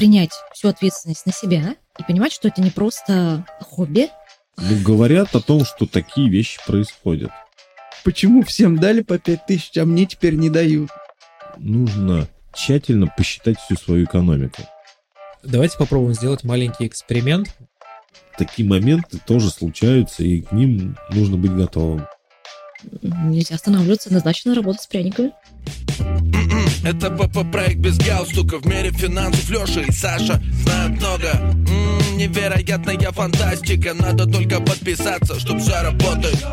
принять всю ответственность на себя и понимать, что это не просто хобби. Ну, говорят о том, что такие вещи происходят. Почему всем дали по пять тысяч, а мне теперь не дают? Нужно тщательно посчитать всю свою экономику. Давайте попробуем сделать маленький эксперимент. Такие моменты тоже случаются, и к ним нужно быть готовым. Нельзя останавливаться, однозначно работать с пряниками. Это ПП-проект без галстука В мире финансов Леша и Саша знают много М-м, Невероятная фантастика Надо только подписаться, чтоб все работает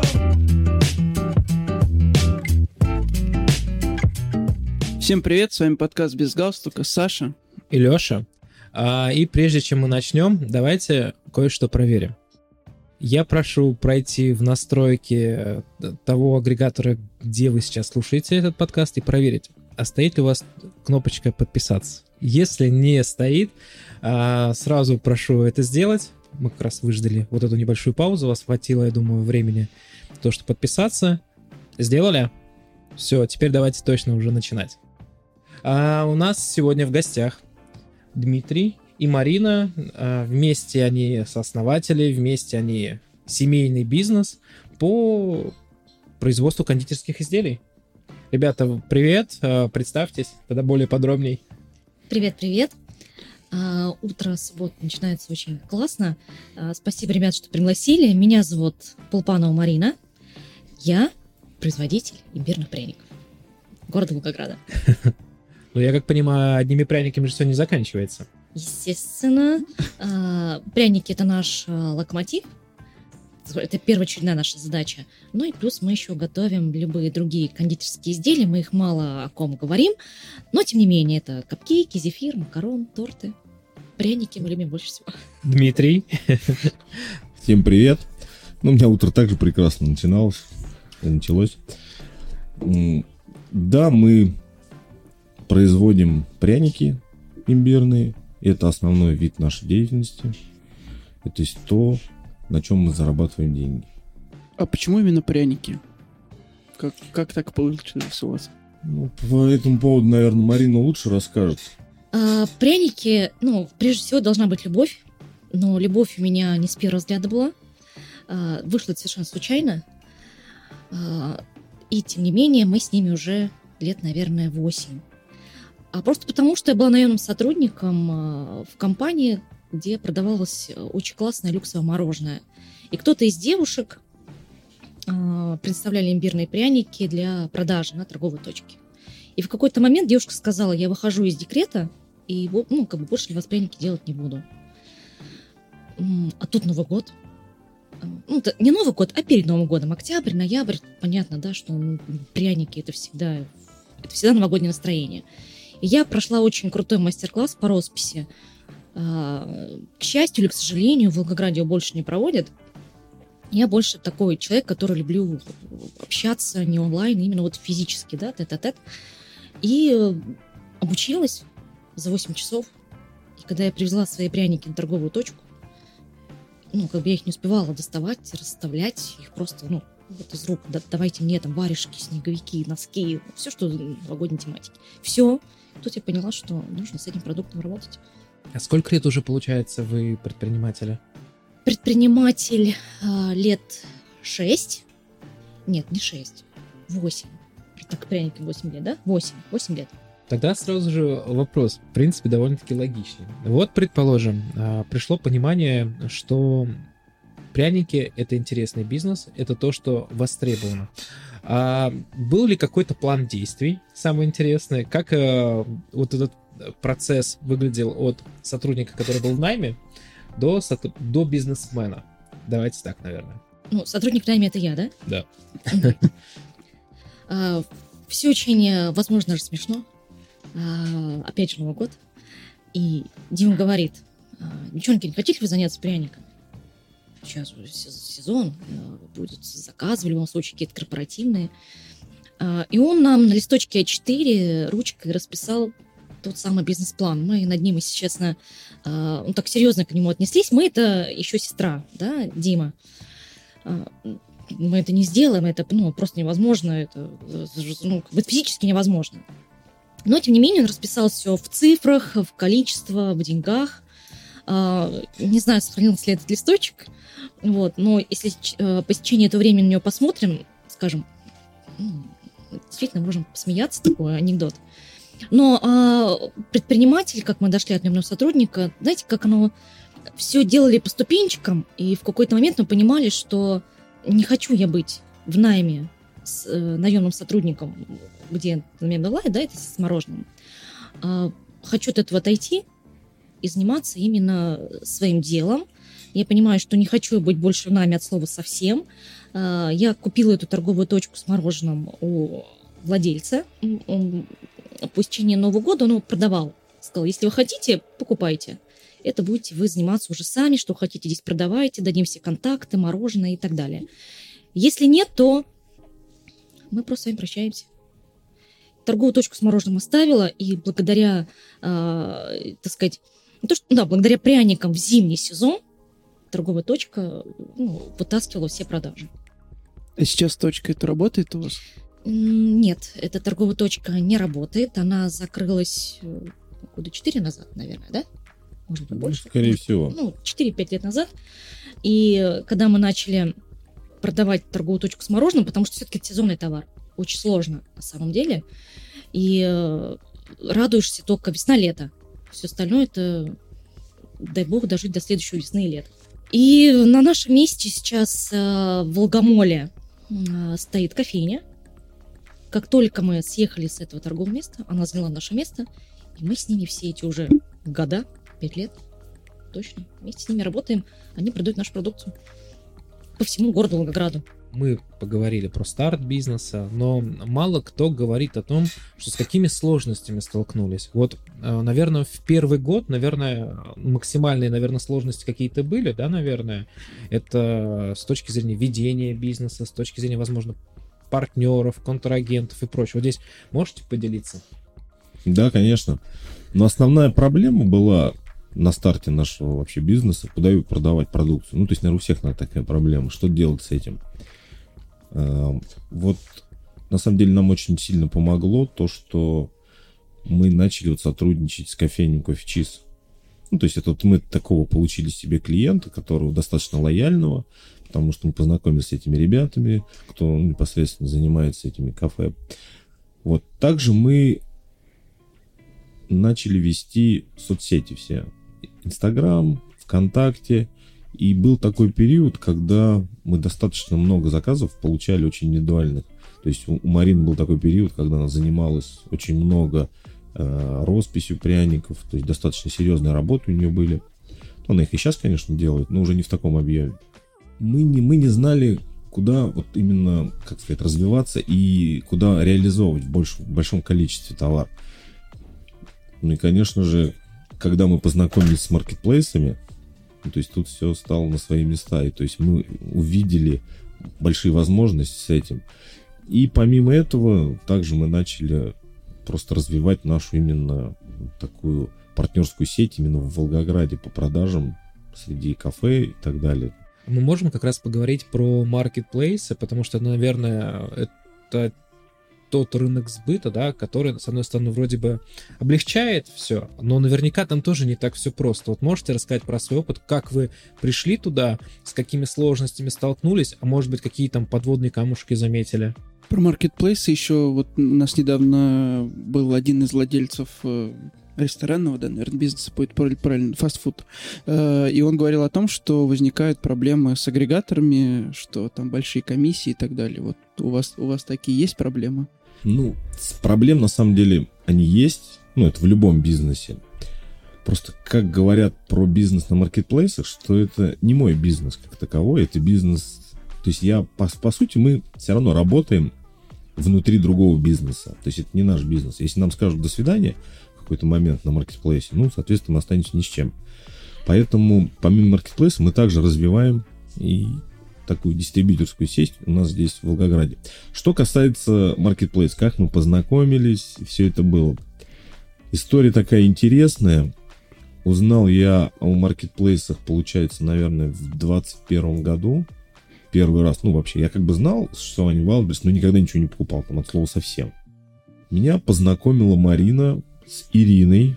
Всем привет, с вами подкаст «Без галстука», Саша. И Леша. А, и прежде чем мы начнем, давайте кое-что проверим. Я прошу пройти в настройки э, того агрегатора, где вы сейчас слушаете этот подкаст, и проверить, а стоит ли у вас кнопочка подписаться. Если не стоит, а, сразу прошу это сделать. Мы как раз выждали вот эту небольшую паузу, у вас хватило, я думаю, времени то, что подписаться. Сделали? Все, теперь давайте точно уже начинать. А у нас сегодня в гостях Дмитрий и Марина. А, вместе они сооснователи, вместе они семейный бизнес по производству кондитерских изделий. Ребята, привет, а, представьтесь, тогда более подробней. Привет, привет. А, утро субботы начинается очень классно. Спасибо, ребят, что пригласили. Меня зовут Полпанова Марина. Я производитель имбирных пряников города Волгограда. Ну, я как понимаю, одними пряниками же все не заканчивается. Естественно. Пряники — это наш локомотив. Это первоочередная наша задача. Ну и плюс мы еще готовим любые другие кондитерские изделия. Мы их мало о ком говорим. Но, тем не менее, это капкейки, зефир, макарон, торты. Пряники мы любим больше всего. Дмитрий. Всем привет. Ну, у меня утро также прекрасно начиналось. Началось. Да, мы производим пряники имбирные. Это основной вид нашей деятельности. Это есть то, на чем мы зарабатываем деньги. А почему именно пряники? Как, как так получилось у вас? Ну, по этому поводу, наверное, Марина лучше расскажет. А, пряники, ну, прежде всего, должна быть любовь. Но любовь у меня не с первого взгляда была. А, вышло это совершенно случайно. А, и, тем не менее, мы с ними уже лет, наверное, 8. А просто потому, что я была наемным сотрудником а, в компании, где продавалось э, очень классное люксовое мороженое. И кто-то из девушек а, представляли имбирные пряники для продажи на торговой точке. И в какой-то момент девушка сказала, я выхожу из декрета, и ну, как бы больше для вас пряники делать не буду. А тут Новый год. Ну, это не Новый год, а перед Новым годом. Октябрь, ноябрь. Понятно, да, что ну, пряники это всегда, это всегда новогоднее настроение. И я прошла очень крутой мастер-класс по росписи. А, к счастью или к сожалению, в Волгограде его больше не проводят. Я больше такой человек, который люблю общаться не онлайн, именно вот физически, да, тет-а-тет. И обучилась за 8 часов. И когда я привезла свои пряники на торговую точку, ну, как бы я их не успевала доставать, расставлять, их просто, ну, вот из рук, да, давайте мне там варежки, снеговики, носки, все, что новогодней тематики. Все, Тут я поняла, что нужно с этим продуктом работать. А сколько лет уже, получается, вы предпринимателя? Предприниматель э, лет 6. Нет, не 6. 8. Так пряники 8 лет, да? 8. 8 лет. Тогда сразу же вопрос, в принципе, довольно-таки логичный. Вот, предположим, а, пришло понимание, что пряники — это интересный бизнес, это то, что востребовано. А был ли какой-то план действий, самое интересное? Как э, вот этот процесс выглядел от сотрудника, который был в найме, до, до бизнесмена? Давайте так, наверное. Ну, сотрудник в найме это я, да? Да. А, Все очень, э, возможно, даже смешно. А, опять же, Новый год. И Дима говорит, «А, девчонки, не хотите вы заняться пряником? сейчас сезон, э, будет заказы, в любом случае какие-то корпоративные. И он нам на листочке А4 ручкой расписал тот самый бизнес-план. Мы над ним, если честно, а, ну, так серьезно к нему отнеслись. Мы это еще сестра, да, Дима. А, мы это не сделаем, это ну, просто невозможно, это ну, физически невозможно. Но, тем не менее, он расписал все в цифрах, в количество, в деньгах. Не знаю, сохранился ли этот листочек, вот, но если э, по течении этого времени на него посмотрим, скажем, ну, действительно можем посмеяться, такой анекдот. Но а, предприниматель, как мы дошли от наемного сотрудника, знаете, как оно все делали по ступенчикам, и в какой-то момент мы понимали, что не хочу я быть в найме с э, наемным сотрудником, где меня была, да, это с мороженым. А, хочу от этого отойти и заниматься именно своим делом. Я понимаю, что не хочу быть больше в найме от слова совсем. А, я купила эту торговую точку с мороженым у владельца. Он истечении Нового года он его продавал. Сказал, если вы хотите, покупайте это будете вы заниматься уже сами, что хотите здесь продавайте, дадим все контакты, мороженое и так далее. Если нет, то мы просто с вами прощаемся. Торговую точку с мороженым оставила, и благодаря, э, так сказать, то, что, да, благодаря пряникам в зимний сезон торговая точка ну, вытаскивала все продажи. А сейчас точка это работает у вас? Нет, эта торговая точка не работает. Она закрылась э, года 4 назад, наверное, да? может быть, Ну, больше. скорее всего. Ну, 4-5 лет назад. И когда мы начали продавать торговую точку с мороженым, потому что все-таки это сезонный товар, очень сложно на самом деле. И э, радуешься только весна-лето. Все остальное это, дай бог, дожить до следующей весны и лета. И на нашем месте сейчас э, в Волгомоле стоит кофейня. Как только мы съехали с этого торгового места, она заняла наше место, и мы с ними все эти уже года, пять лет, точно, вместе с ними работаем, они продают нашу продукцию по всему городу Волгограду. Мы поговорили про старт бизнеса, но мало кто говорит о том, что с какими сложностями столкнулись. Вот, э, наверное, в первый год, наверное, максимальные, наверное, сложности какие-то были, да, наверное. Это с точки зрения ведения бизнеса, с точки зрения, возможно, партнеров, контрагентов и прочего. Здесь можете поделиться? Да, конечно. Но основная проблема была на старте нашего вообще бизнеса, куда ее продавать продукцию. Ну, то есть, наверное, у всех наверное, такая проблема. Что делать с этим? А, Вот, на самом деле, нам очень сильно помогло то, что мы начали вот сотрудничать с кофейней Coffee Cheese. Ну, то есть, это вот мы такого получили себе клиента, которого достаточно лояльного, потому что мы познакомились с этими ребятами, кто непосредственно занимается этими кафе. Вот, также мы начали вести соцсети все. Инстаграм, ВКонтакте. И был такой период, когда мы достаточно много заказов получали очень индивидуальных. То есть у Марины был такой период, когда она занималась очень много росписью пряников, то есть достаточно серьезные работы у нее были. Она их и сейчас, конечно, делает, но уже не в таком объеме. Мы не, мы не знали, куда вот именно, как сказать, развиваться и куда реализовывать в, больш- в большом количестве товар. Ну и, конечно же, когда мы познакомились с маркетплейсами, ну, то есть тут все стало на свои места, и то есть мы увидели большие возможности с этим. И помимо этого, также мы начали просто развивать нашу именно такую партнерскую сеть именно в Волгограде по продажам среди кафе и так далее. Мы можем как раз поговорить про маркетплейсы, потому что, наверное, это тот рынок сбыта, да, который, с одной стороны, вроде бы облегчает все, но наверняка там тоже не так все просто. Вот можете рассказать про свой опыт, как вы пришли туда, с какими сложностями столкнулись, а может быть, какие там подводные камушки заметили? Про маркетплейсы еще вот у нас недавно был один из владельцев э, ресторанного, да, наверное, бизнеса будет прав- правильно, фастфуд. Э, И он говорил о том, что возникают проблемы с агрегаторами, что там большие комиссии и так далее. Вот у вас, у вас такие есть проблемы? Ну, проблем на самом деле они есть, ну, это в любом бизнесе. Просто как говорят про бизнес на маркетплейсах, что это не мой бизнес как таковой, это бизнес... То есть я, по, по сути, мы все равно работаем внутри другого бизнеса. То есть это не наш бизнес. Если нам скажут «до свидания» в какой-то момент на маркетплейсе, ну, соответственно, мы останемся ни с чем. Поэтому помимо маркетплейса мы также развиваем и такую дистрибьюторскую сеть у нас здесь в Волгограде. Что касается маркетплейс, как мы познакомились, все это было. История такая интересная. Узнал я о маркетплейсах, получается, наверное, в 21 году. Первый раз, ну вообще, я как бы знал существование Wildberries, но никогда ничего не покупал там от слова совсем. Меня познакомила Марина с Ириной.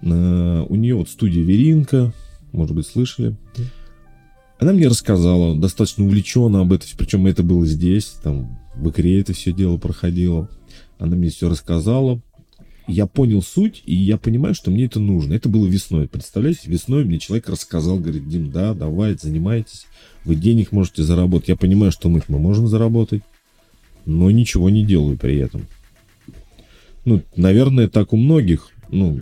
На- У нее вот студия Веринка, может быть, слышали. Она мне рассказала, достаточно увлеченно об этом, причем это было здесь, там, в Икре это все дело проходило. Она мне все рассказала. Я понял суть, и я понимаю, что мне это нужно. Это было весной. Представляете, весной мне человек рассказал, говорит, Дим, да, давай, занимайтесь. Вы денег можете заработать. Я понимаю, что мы, мы можем заработать, но ничего не делаю при этом. Ну, наверное, так у многих, ну,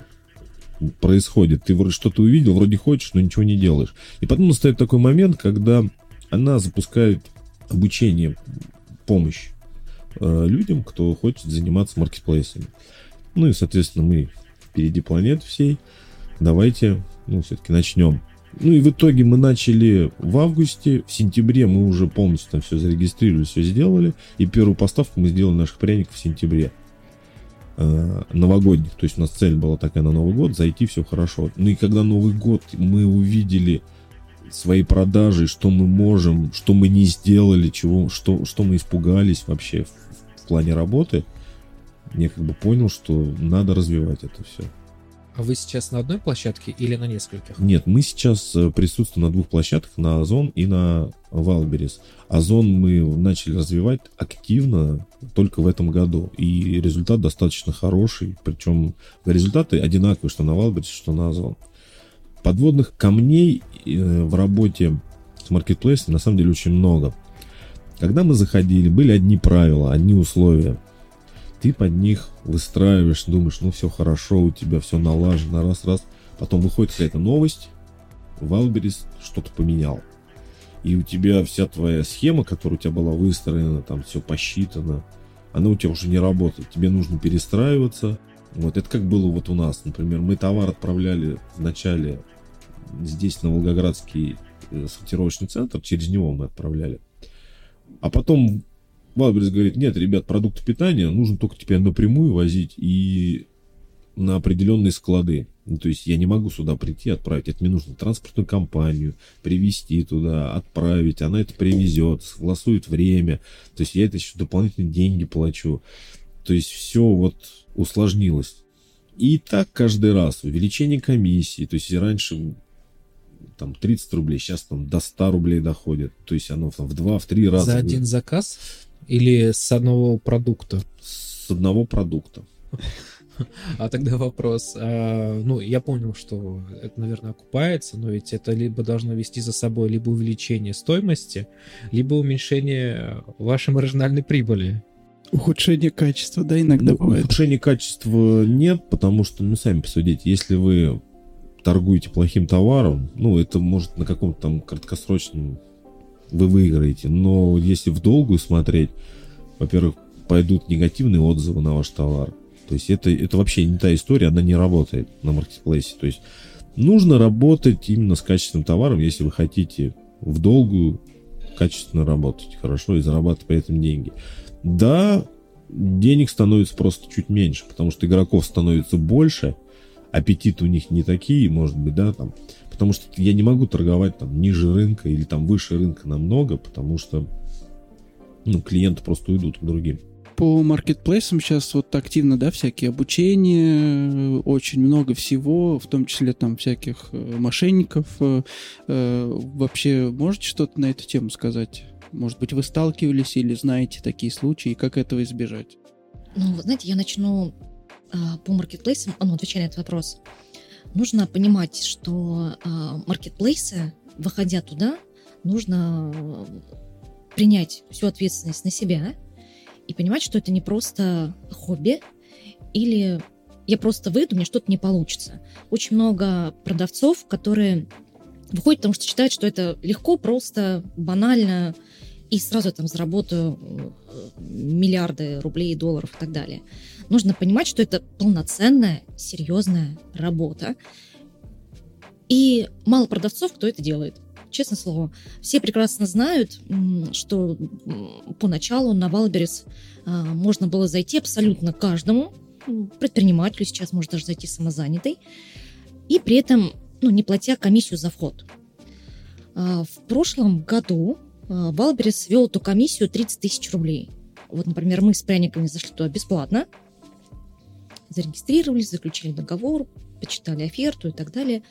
происходит. Ты вроде что-то увидел, вроде хочешь, но ничего не делаешь. И потом настает такой момент, когда она запускает обучение, помощь э, людям, кто хочет заниматься маркетплейсами. Ну и, соответственно, мы впереди планеты всей. Давайте, ну, все-таки начнем. Ну и в итоге мы начали в августе, в сентябре мы уже полностью там все зарегистрировали, все сделали. И первую поставку мы сделали наших пряников в сентябре э, новогодних. То есть у нас цель была такая на Новый год, зайти, все хорошо. Ну и когда Новый год мы увидели свои продажи, что мы можем, что мы не сделали, чего, что, что мы испугались вообще в, в плане работы, я как бы понял, что надо развивать это все. А вы сейчас на одной площадке или на нескольких? Нет, мы сейчас э, присутствуем на двух площадках, на Озон и на Валберис. Озон мы начали развивать активно только в этом году. И результат достаточно хороший. Причем результаты одинаковые, что на Валберисе, что на Озон. Подводных камней э, в работе с маркетплейсом на самом деле очень много. Когда мы заходили, были одни правила, одни условия. Ты под них выстраиваешь, думаешь, ну все хорошо, у тебя все налажено, раз-раз. Потом выходит какая-то новость, Валберис что-то поменял. И у тебя вся твоя схема, которая у тебя была выстроена, там все посчитано, она у тебя уже не работает. Тебе нужно перестраиваться. Вот это как было вот у нас. Например, мы товар отправляли вначале здесь, на Волгоградский э, сортировочный центр, через него мы отправляли. А потом Валберис говорит, нет, ребят, продукты питания нужно только теперь напрямую возить и на определенные склады. Ну, то есть я не могу сюда прийти, отправить. Это мне нужно транспортную компанию привезти туда, отправить. Она это привезет, согласует время. То есть я это еще дополнительные деньги плачу. То есть все вот усложнилось. И так каждый раз. Увеличение комиссии. То есть и раньше там 30 рублей, сейчас там до 100 рублей доходит. То есть оно там в 2-3 раза. За один заказ или с одного продукта? С одного продукта. А тогда вопрос. а, ну, я понял, что это, наверное, окупается, но ведь это либо должно вести за собой либо увеличение стоимости, либо уменьшение вашей маржинальной прибыли. Ухудшение качества, да, иногда Ну, бывает. Ухудшения качества нет, потому что, ну, сами посудите, если вы торгуете плохим товаром, ну, это может на каком-то там краткосрочном вы выиграете. Но если в долгую смотреть, во-первых, пойдут негативные отзывы на ваш товар. То есть это, это вообще не та история, она не работает на маркетплейсе. То есть нужно работать именно с качественным товаром, если вы хотите в долгую качественно работать хорошо и зарабатывать при этом деньги. Да, денег становится просто чуть меньше, потому что игроков становится больше, аппетиты у них не такие, может быть, да, там, потому что я не могу торговать там ниже рынка или там выше рынка намного, потому что ну, клиенты просто уйдут к другим. По маркетплейсам сейчас вот активно, да, всякие обучения, очень много всего, в том числе там всяких э, мошенников. Э, э, Вообще, можете что-то на эту тему сказать? Может быть, вы сталкивались или знаете такие случаи, и как этого избежать? Ну, вы знаете, я начну а, по маркетплейсам, а, ну, отвечая на этот вопрос. Нужно понимать, что а, маркетплейсы, выходя туда, нужно а, принять всю ответственность на себя и понимать, что это не просто хобби или я просто выйду, мне что-то не получится. Очень много продавцов, которые выходят, потому что считают, что это легко, просто, банально, и сразу там заработаю э, миллиарды рублей, долларов и так далее. Нужно понимать, что это полноценная, серьезная работа. И мало продавцов, кто это делает. Честное слово, все прекрасно знают, что поначалу на Wildberries а, можно было зайти абсолютно каждому предпринимателю, сейчас может даже зайти самозанятый, и при этом ну, не платя комиссию за вход. А, В прошлом году а, Wildberries ввел эту комиссию 30 тысяч рублей. Вот, например, мы с пряниками зашли туда бесплатно, зарегистрировались, заключили договор, почитали оферту и так далее.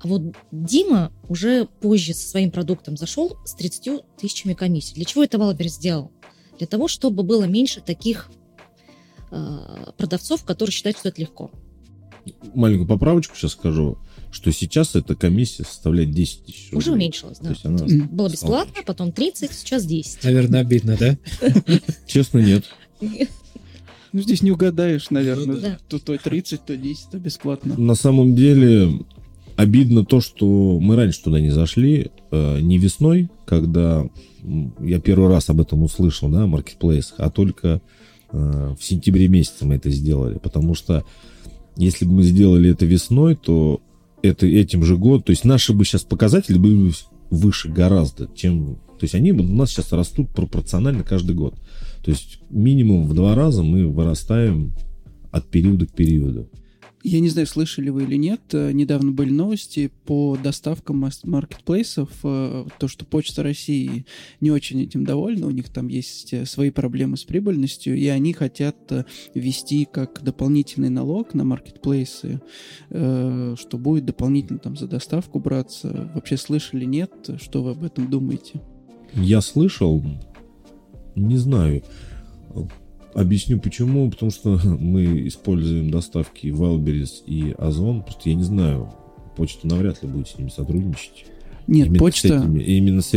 А вот Дима уже позже со своим продуктом зашел с 30 тысячами комиссий. Для чего это Wildberries сделал? Для того, чтобы было меньше таких э, продавцов, которые считают, что это легко. Маленькую поправочку сейчас скажу, что сейчас эта комиссия составляет 10 тысяч рублей. Уже уменьшилось, да. То есть она Мгм. Было бесплатно, потом 30, сейчас 10. Наверное, обидно, да? Честно, нет. Ну, здесь не угадаешь, наверное. Ну да. То, то 30, то 10, то бесплатно. На самом деле обидно то, что мы раньше туда не зашли, э, не весной, когда я первый раз об этом услышал, да, маркетплейс, а только э, в сентябре месяце мы это сделали, потому что если бы мы сделали это весной, то это этим же год, то есть наши бы сейчас показатели были выше гораздо, чем, то есть они бы у нас сейчас растут пропорционально каждый год. То есть минимум в два раза мы вырастаем от периода к периоду. Я не знаю, слышали вы или нет, э, недавно были новости по доставкам маркетплейсов, э, то, что Почта России не очень этим довольна, у них там есть э, свои проблемы с прибыльностью, и они хотят ввести как дополнительный налог на маркетплейсы, что будет дополнительно там за доставку браться. Вообще слышали, нет? Что вы об этом думаете? Я слышал, не знаю. Объясню почему. Потому что мы используем доставки Wildberries и Озон. Просто я не знаю, почта навряд ли будет с ними сотрудничать. Нет, именно почта... С этими, именно с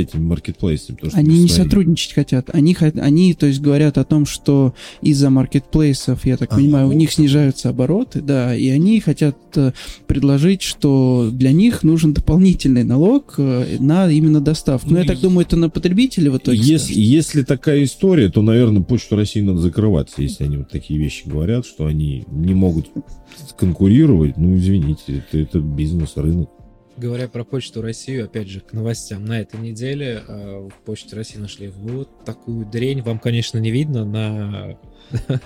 потому что Они не сотрудничать хотят. Они, они, то есть, говорят о том, что из-за маркетплейсов, я так А, понимаю, у них снижаются обороты, да, и они хотят э, предложить, что для них нужен дополнительный налог э, на именно доставку. Но Ну, я так думаю, это на потребителя в итоге Если, если такая история, то, наверное, почту России надо закрываться, если они вот такие вещи говорят, что они не могут конкурировать. Ну, извините, это, это бизнес, рынок. Говоря про Почту Россию, опять же, к новостям. На этой неделе э, в Почте России нашли вот такую дрень. Вам, конечно, не видно на...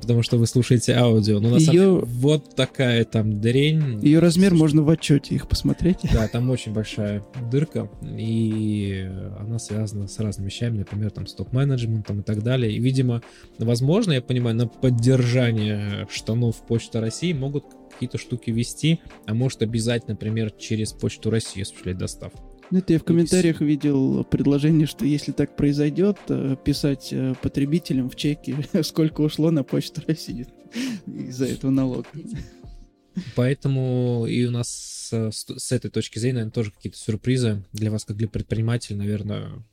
Потому что вы слушаете аудио. Но на самом деле вот такая там дрень. Ее размер можно в отчете их посмотреть. Да, там очень большая дырка, и она связана с разными вещами, например, там, с топ-менеджментом и так далее. И, видимо, возможно, я понимаю, на поддержание штанов Почты России могут какие-то штуки вести, а может обязать, например, через Почту России осуществлять доставку. Ну, Это я в комментариях видел предложение, что если так произойдет, э, писать э, потребителям в чеке, сколько ушло на почту России из-за этого налога. Поэтому и у нас э, с, с этой точки зрения, наверное, тоже какие-то сюрпризы для вас, как для предпринимателя, наверное,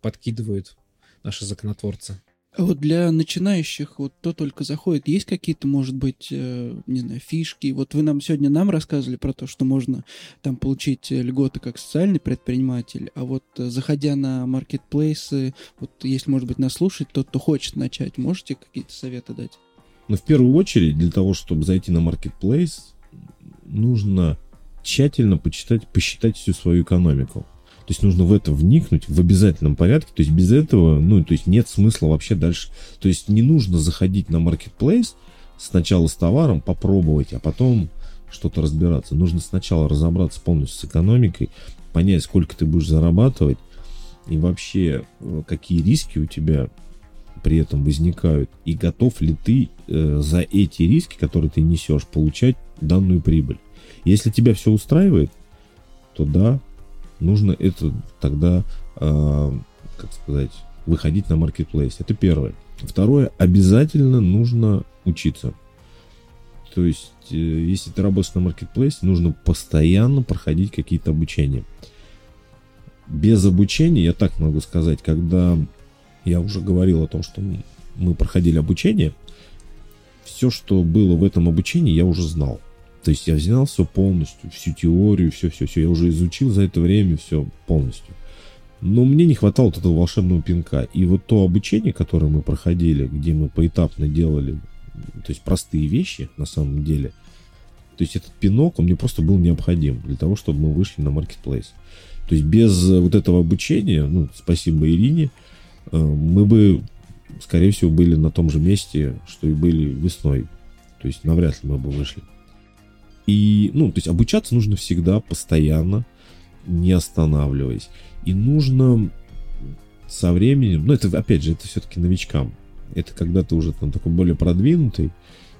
подкидывают наши законотворцы. А вот для начинающих, вот кто только заходит, есть какие-то, может быть, э, не знаю, фишки? Вот вы нам сегодня нам рассказывали про то, что можно там получить э, льготы как социальный предприниматель, а вот э, заходя на маркетплейсы, вот если, может быть, нас слушать, тот, кто хочет начать, можете какие-то советы дать? Но в первую очередь, для того, чтобы зайти на маркетплейс, нужно тщательно почитать, посчитать всю свою экономику. То есть нужно в это вникнуть в обязательном порядке. То есть без этого, ну, то есть нет смысла вообще дальше. То есть не нужно заходить на маркетплейс сначала с товаром, попробовать, а потом что-то разбираться. Нужно сначала разобраться полностью с экономикой, понять, сколько ты будешь зарабатывать и вообще э, какие риски у тебя при этом возникают, и готов ли ты э, за эти риски, которые ты несешь, получать данную прибыль. Если тебя все устраивает, то да, нужно это тогда, э, как сказать, выходить на маркетплейс. Это первое. Второе, обязательно нужно учиться. То есть, э, если ты работаешь на маркетплейсе, нужно постоянно проходить какие-то обучения. Без обучения, я так могу сказать, когда я уже говорил о том, что мы проходили обучение, все, что было в этом обучении, я уже знал. То есть я взял все полностью, всю теорию, все-все-все. Я уже изучил за это время все полностью. Но мне не хватало вот этого волшебного пинка. И вот то обучение, которое мы проходили, где мы поэтапно делали, то есть простые вещи на самом деле, то есть этот пинок, он мне просто был необходим для того, чтобы мы вышли на маркетплейс. То есть без вот этого обучения, ну, спасибо Ирине, э, мы бы, скорее всего, были на том же месте, что и были весной. То есть навряд ли мы бы вышли. И, ну, то есть обучаться нужно всегда, постоянно, не останавливаясь. И нужно со временем, ну, это, опять же, это все-таки новичкам. Это когда ты уже там такой более продвинутый,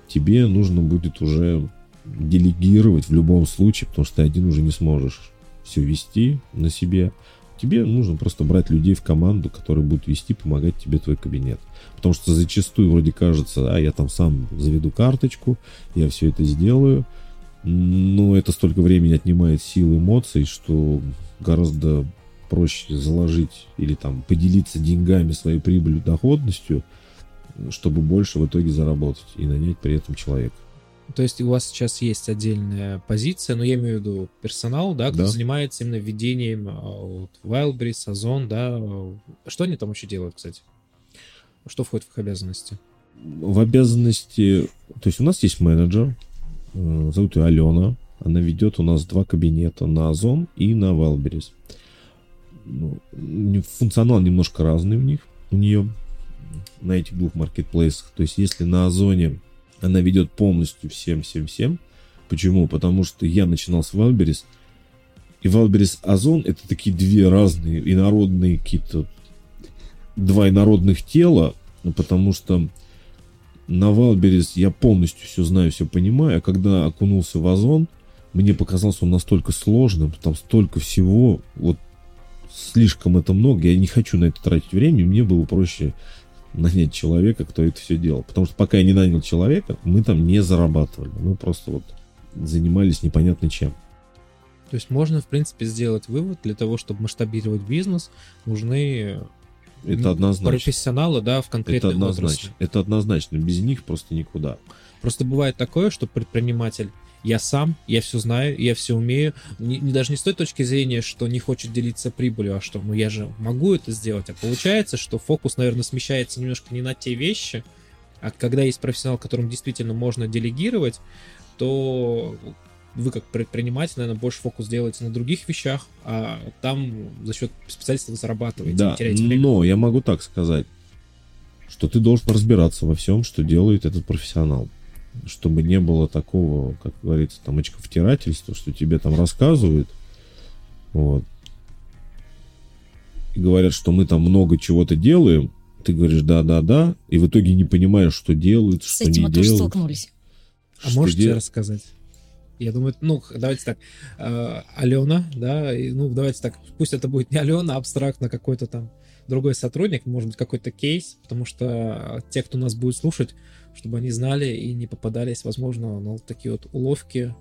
тебе нужно будет уже делегировать в любом случае, потому что ты один уже не сможешь все вести на себе. Тебе нужно просто брать людей в команду, которые будут вести, помогать тебе твой кабинет. Потому что зачастую вроде кажется, а я там сам заведу карточку, я все это сделаю. Но это столько времени отнимает сил, эмоций, что гораздо проще заложить или там поделиться деньгами, своей прибылью, доходностью, чтобы больше в итоге заработать и нанять при этом человека. То есть у вас сейчас есть отдельная позиция, но я имею в виду персонал, да, кто Да. занимается именно ведением а, вот, Wildberries, Озон, да. а, Что они там вообще делают, кстати? Что входит в их обязанности? В обязанности... То есть у нас есть менеджер, э, зовут ее Алена. Она ведет у нас два кабинета на Озон и на Wildberries. Ну, функционал немножко разный у них, у нее на этих двух маркетплейсах. То есть если на Озоне она ведет полностью всем-всем-всем. Почему? Потому что я начинал с Wildberries, и Wildberries Озон это такие две разные инородные какие-то два инородных тела, ну, потому что на Wildberries я полностью все знаю, все понимаю, а когда окунулся в Озон, мне показалось он настолько сложным, там столько всего, вот слишком это много, я не хочу на это тратить время, мне было проще нанять человека, кто это все делал. Потому что пока я не нанял человека, мы там не зарабатывали. Мы просто вот занимались непонятно чем. То есть можно, в принципе, сделать вывод, для того, чтобы масштабировать бизнес, нужны Это однозначно. профессионалы, да, в Это конкретной отрасли. однозначно. Это однозначно. Без них просто никуда. Просто бывает такое, что предприниматель я сам, я все знаю, я все умею. Не, не- даже не с той точки зрения, что не хочет делиться прибылью, а что, ну я же могу это сделать. А получается, что фокус, наверное, смещается немножко не на те вещи, а когда есть профессионал, которому действительно можно делегировать, то вы как предприниматель, наверное, больше фокус делаете на других вещах, а там за счет специалистов вы зарабатываете, Да, не теряете время. но я могу так сказать, что ты должен разбираться во всем, что делает этот профессионал. Чтобы не было такого, как говорится, там очковтирательства, что тебе там рассказывают. Вот. И говорят, что мы там много чего-то делаем. Ты говоришь да-да-да, и в итоге не понимаешь, что делают, С что этим не мы тоже делают. столкнулись. А что можете дел- рассказать? Я думаю, ну, давайте так, э, Алена, да, и, ну, давайте так, пусть это будет не Алена, а абстрактно какой-то там другой сотрудник, может быть, какой-то кейс, потому что те, кто нас будет слушать, чтобы они знали и не попадались, возможно, на вот такие вот уловки.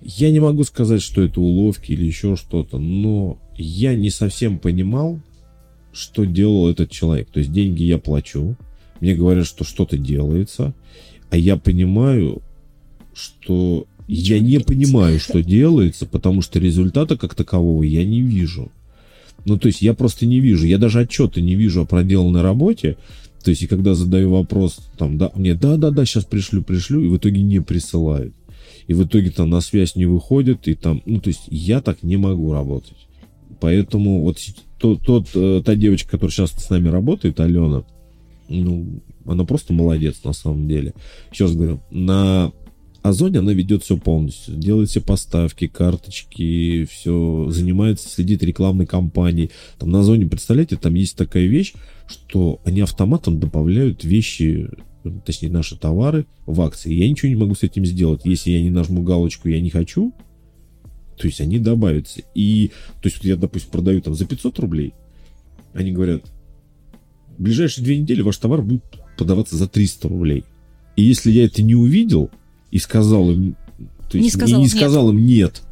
Я не могу сказать, что это уловки или еще что-то, но я не совсем понимал, что делал этот человек. То есть деньги я плачу, мне говорят, что что-то делается, а я понимаю, что я не понимаю, что делается, потому что результата как такового я не вижу. Ну, то есть я просто не вижу. Я даже отчета не вижу о проделанной работе. То есть, и когда задаю вопрос, там, да, мне, да-да-да, сейчас пришлю, пришлю, и в итоге не присылают. И в итоге там на связь не выходит, и там, ну, то есть я так не могу работать. Поэтому вот тот, тот, э, та девочка, которая сейчас с нами работает, Алена, ну, она просто молодец на самом деле. Раз говорю, на Озоне она ведет все полностью. Делает все поставки, карточки, все занимается, следит рекламной кампанией. Там на Озоне, представляете, там есть такая вещь, что они автоматом добавляют вещи, точнее наши товары в акции. Я ничего не могу с этим сделать. Если я не нажму галочку «я не хочу», то есть они добавятся. И, то есть я, допустим, продаю там за 500 рублей, они говорят, в ближайшие две недели ваш товар будет продаваться за 300 рублей. И если я это не увидел и сказал им, то Не есть, и сказал не нет. сказал им нет,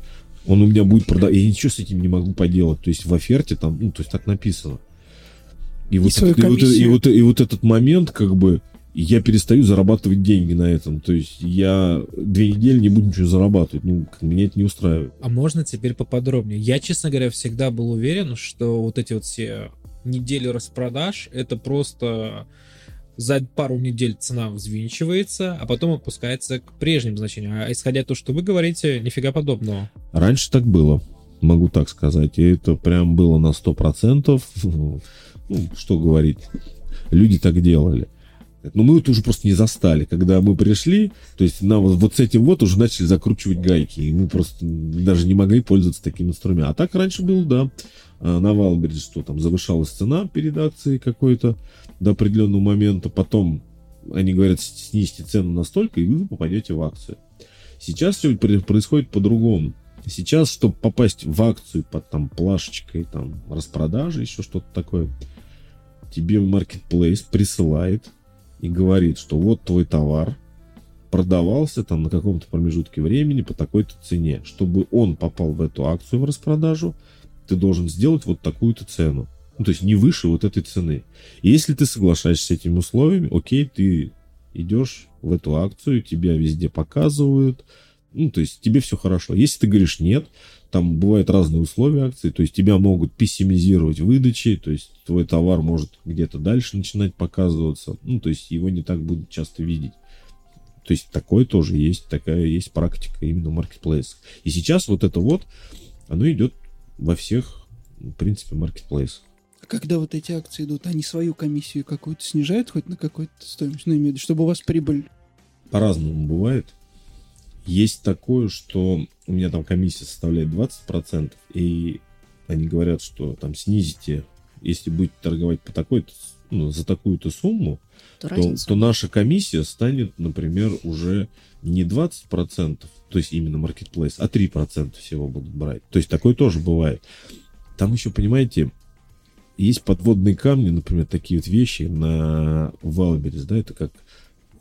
он у меня будет продавать, я ничего с этим не могу поделать. То есть в оферте там, ну, то есть так написано. И, вот, свою этот- и, вот, и вот- и вот этот момент, как бы, я перестаю зарабатывать деньги на этом. То есть я две недели не буду ничего зарабатывать. Ну, меня это не устраивает. А можно теперь поподробнее? Я, честно говоря, всегда был уверен, что вот эти вот все недели распродаж, это просто за пару недель цена взвинчивается, а потом опускается к прежним значениям. А исходя то, что вы говорите, нифига подобного. Раньше так было, могу так сказать. И это прям было на 100%. Ну, что говорить. Люди так делали. Но мы это уже просто не застали. Когда мы пришли, то есть нам вот, вот с этим вот уже начали закручивать гайки. И мы просто даже не могли пользоваться таким инструментом. А так раньше было, да. А, На Валберге, что там завышалась цена перед акцией какой-то до определенного момента. Потом они говорят, снизьте цену настолько, и вы попадете в акцию. Сейчас все происходит по-другому. Сейчас, чтобы попасть в акцию под там плашечкой, там распродажи, еще что-то такое, тебе Marketplace присылает и говорит, что вот твой товар продавался там на каком-то промежутке времени по такой-то цене. Чтобы он попал в эту акцию в распродажу, ты должен сделать вот такую-то цену. Ну, то есть не выше вот этой цены. И если ты соглашаешься с этими условиями, окей, ты идешь в эту акцию, тебя везде показывают, ну, то есть тебе все хорошо. Если ты говоришь нет, там бывают разные условия акции, то есть тебя могут пессимизировать выдачи, то есть твой товар может где-то дальше начинать показываться, ну, то есть его не так будут часто видеть. То есть такое тоже есть, такая есть практика именно в маркетплейсах. И сейчас вот это вот, оно идет во всех, в принципе, маркетплейсах. Когда вот эти акции идут, они свою комиссию какую-то снижают хоть на какую-то стоимость, ну, имею в виду, чтобы у вас прибыль... По-разному бывает. Есть такое, что у меня там комиссия составляет 20%, и они говорят, что там снизите, если будете торговать по такой ну, за такую-то сумму, то, то, то наша комиссия станет, например, уже не 20%, то есть именно marketplace, а 3% всего будут брать. То есть такое тоже бывает. Там еще, понимаете, есть подводные камни, например, такие вот вещи на Wildberries, да, это как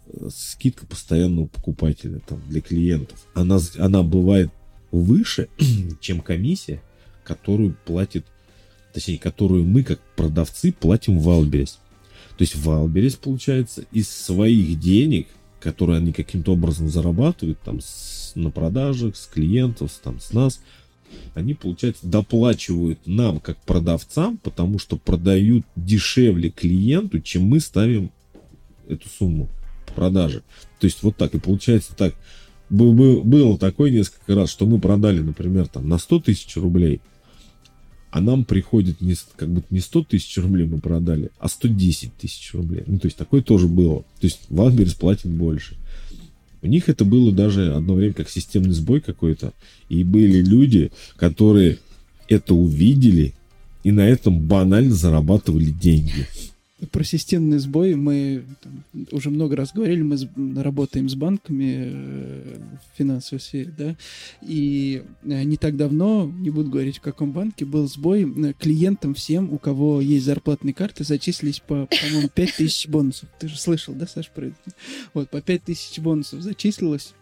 э, скидка постоянного покупателя там, для клиентов. Она, она бывает выше, чем комиссия, которую платит, точнее, которую мы, как продавцы, платим Wildberries. То есть Wildberries, получается, из своих денег, которые они каким-то образом зарабатывают там с, на продажах, с клиентов, там, с нас, они, получается, доплачивают нам, как продавцам, потому что продают дешевле клиенту, чем мы ставим эту сумму продажи. То есть вот так. И получается так. Было такое несколько раз, что мы продали, например, там на 100 тысяч рублей, а нам приходит не, как бы не 100 тысяч рублей мы продали, а 110 тысяч рублей. Ну, то есть такое тоже было. То есть Wildberries платит больше. У них это было даже одно время как системный сбой какой-то. И были люди, которые это увидели и на этом банально зарабатывали деньги. Про системный сбой мы там, уже много раз говорили, мы с, работаем с банками э, в финансовой сфере, да, и э, не так давно, не буду говорить в каком банке, был сбой, э, клиентам всем, у кого есть зарплатные карты, зачислились по, по-моему, 5000 бонусов. Ты же слышал, да, Саш, про это? Вот, по 5000 бонусов зачислилось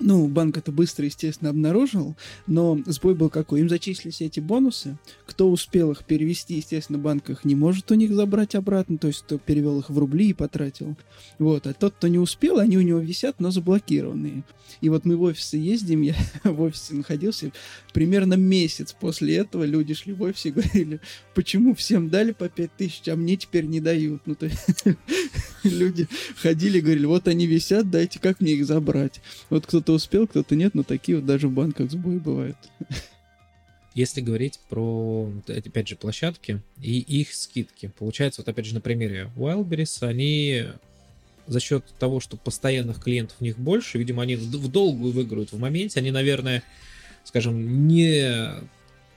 ну, банк это быстро, естественно, обнаружил, но сбой был какой? Им зачислились эти бонусы. Кто успел их перевести, естественно, банк их не может у них забрать обратно, то есть кто перевел их в рубли и потратил. Вот. А тот, кто не успел, они у него висят, но заблокированные. И вот мы в офисы ездим, я в офисе находился, примерно месяц после этого люди шли в офис и говорили, почему всем дали по 5 тысяч, а мне теперь не дают. Ну, то есть люди ходили и говорили, вот они висят, дайте, как мне их забрать. Вот кто-то кто-то успел, кто-то нет, но такие вот даже в банках сбои бывают. Если говорить про, опять же, площадки и их скидки, получается, вот опять же на примере Wildberries, они за счет того, что постоянных клиентов у них больше, видимо, они в долгую выиграют в моменте, они, наверное, скажем, не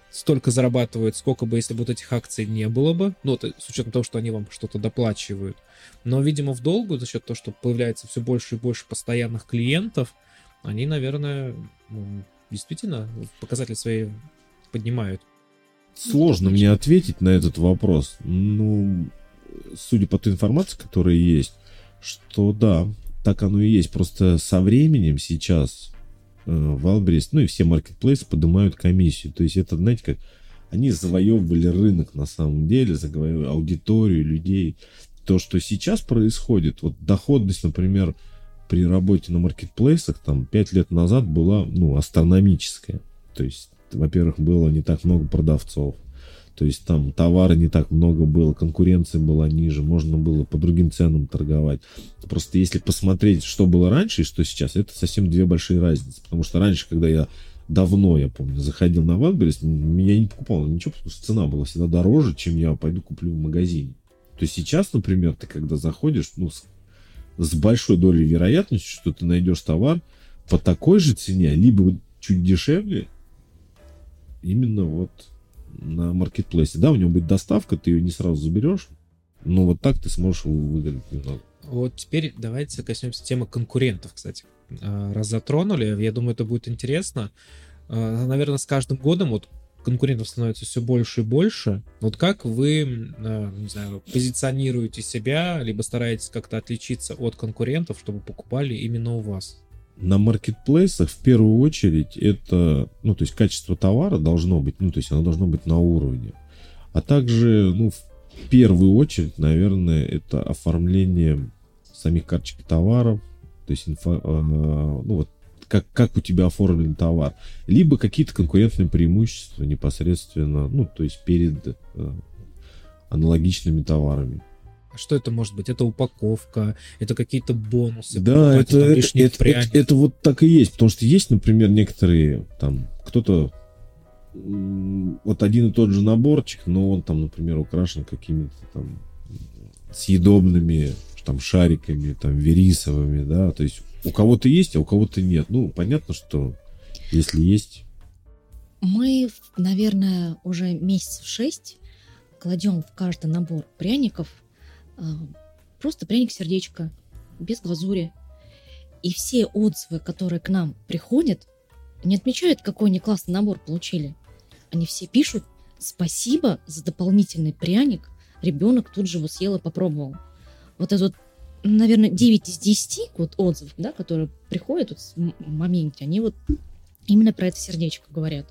столько зарабатывают, сколько бы, если бы вот этих акций не было бы, ну, это, с учетом того, что они вам что-то доплачивают. Но, видимо, в долгую, за счет того, что появляется все больше и больше постоянных клиентов, они, наверное, действительно показатели свои поднимают. Сложно мне ответить на этот вопрос. Ну, судя по той информации, которая есть, что да, так оно и есть. Просто со временем сейчас э, Wildberries, ну и все маркетплейсы поднимают комиссию. То есть это, знаете, как они завоевывали рынок на самом деле, завоевывали аудиторию людей. То, что сейчас происходит, вот доходность, например, при работе на маркетплейсах там 5 лет назад была ну, астрономическая. То есть, во-первых, было не так много продавцов. То есть там товара не так много было, конкуренция была ниже, можно было по другим ценам торговать. Просто если посмотреть, что было раньше и что сейчас, это совсем две большие разницы. Потому что раньше, когда я давно, я помню, заходил на Wildberries, я не покупал ничего, потому что цена была всегда дороже, чем я пойду куплю в магазине. То есть сейчас, например, ты когда заходишь, ну, с большой долей вероятности, что ты найдешь товар по такой же цене, либо чуть дешевле, именно вот на маркетплейсе. Да, у него будет доставка, ты ее не сразу заберешь, Ну, вот так ты сможешь выиграть немного. Вот теперь давайте коснемся темы конкурентов, кстати. А, раз затронули, я думаю, это будет интересно. А, наверное, с каждым годом вот конкурентов становится все больше и больше. Вот как вы, а, не знаю, позиционируете себя, либо стараетесь как-то отличиться от конкурентов, чтобы покупали именно у вас? На маркетплейсах в первую очередь это, ну, то есть качество товара должно быть, ну, то есть оно должно быть на уровне. А также, ну, в первую очередь, наверное, это оформление самих карточек товаров, то есть инфо, э, ну, вот как, как у тебя оформлен товар, либо какие-то конкурентные преимущества непосредственно, ну, то есть перед э, аналогичными товарами. А что это может быть? Это упаковка, это какие-то бонусы. Да, это, это, это, это, это вот так и есть, потому что есть, например, некоторые там кто-то вот один и тот же наборчик, но он там, например, украшен какими-то там съедобными там шариками, там верисовыми, да, то есть у кого-то есть, а у кого-то нет. Ну, понятно, что если есть... Мы, наверное, уже месяцев шесть кладем в каждый набор пряников а, просто пряник-сердечко, без глазури. И все отзывы, которые к нам приходят, не отмечают, какой они классный набор получили. Они все пишут «Спасибо за дополнительный пряник, ребенок тут же его съел и попробовал». Вот это вот наверное, 9 из 10 вот отзывов, да, которые приходят вот в моменте, они вот именно про это сердечко говорят.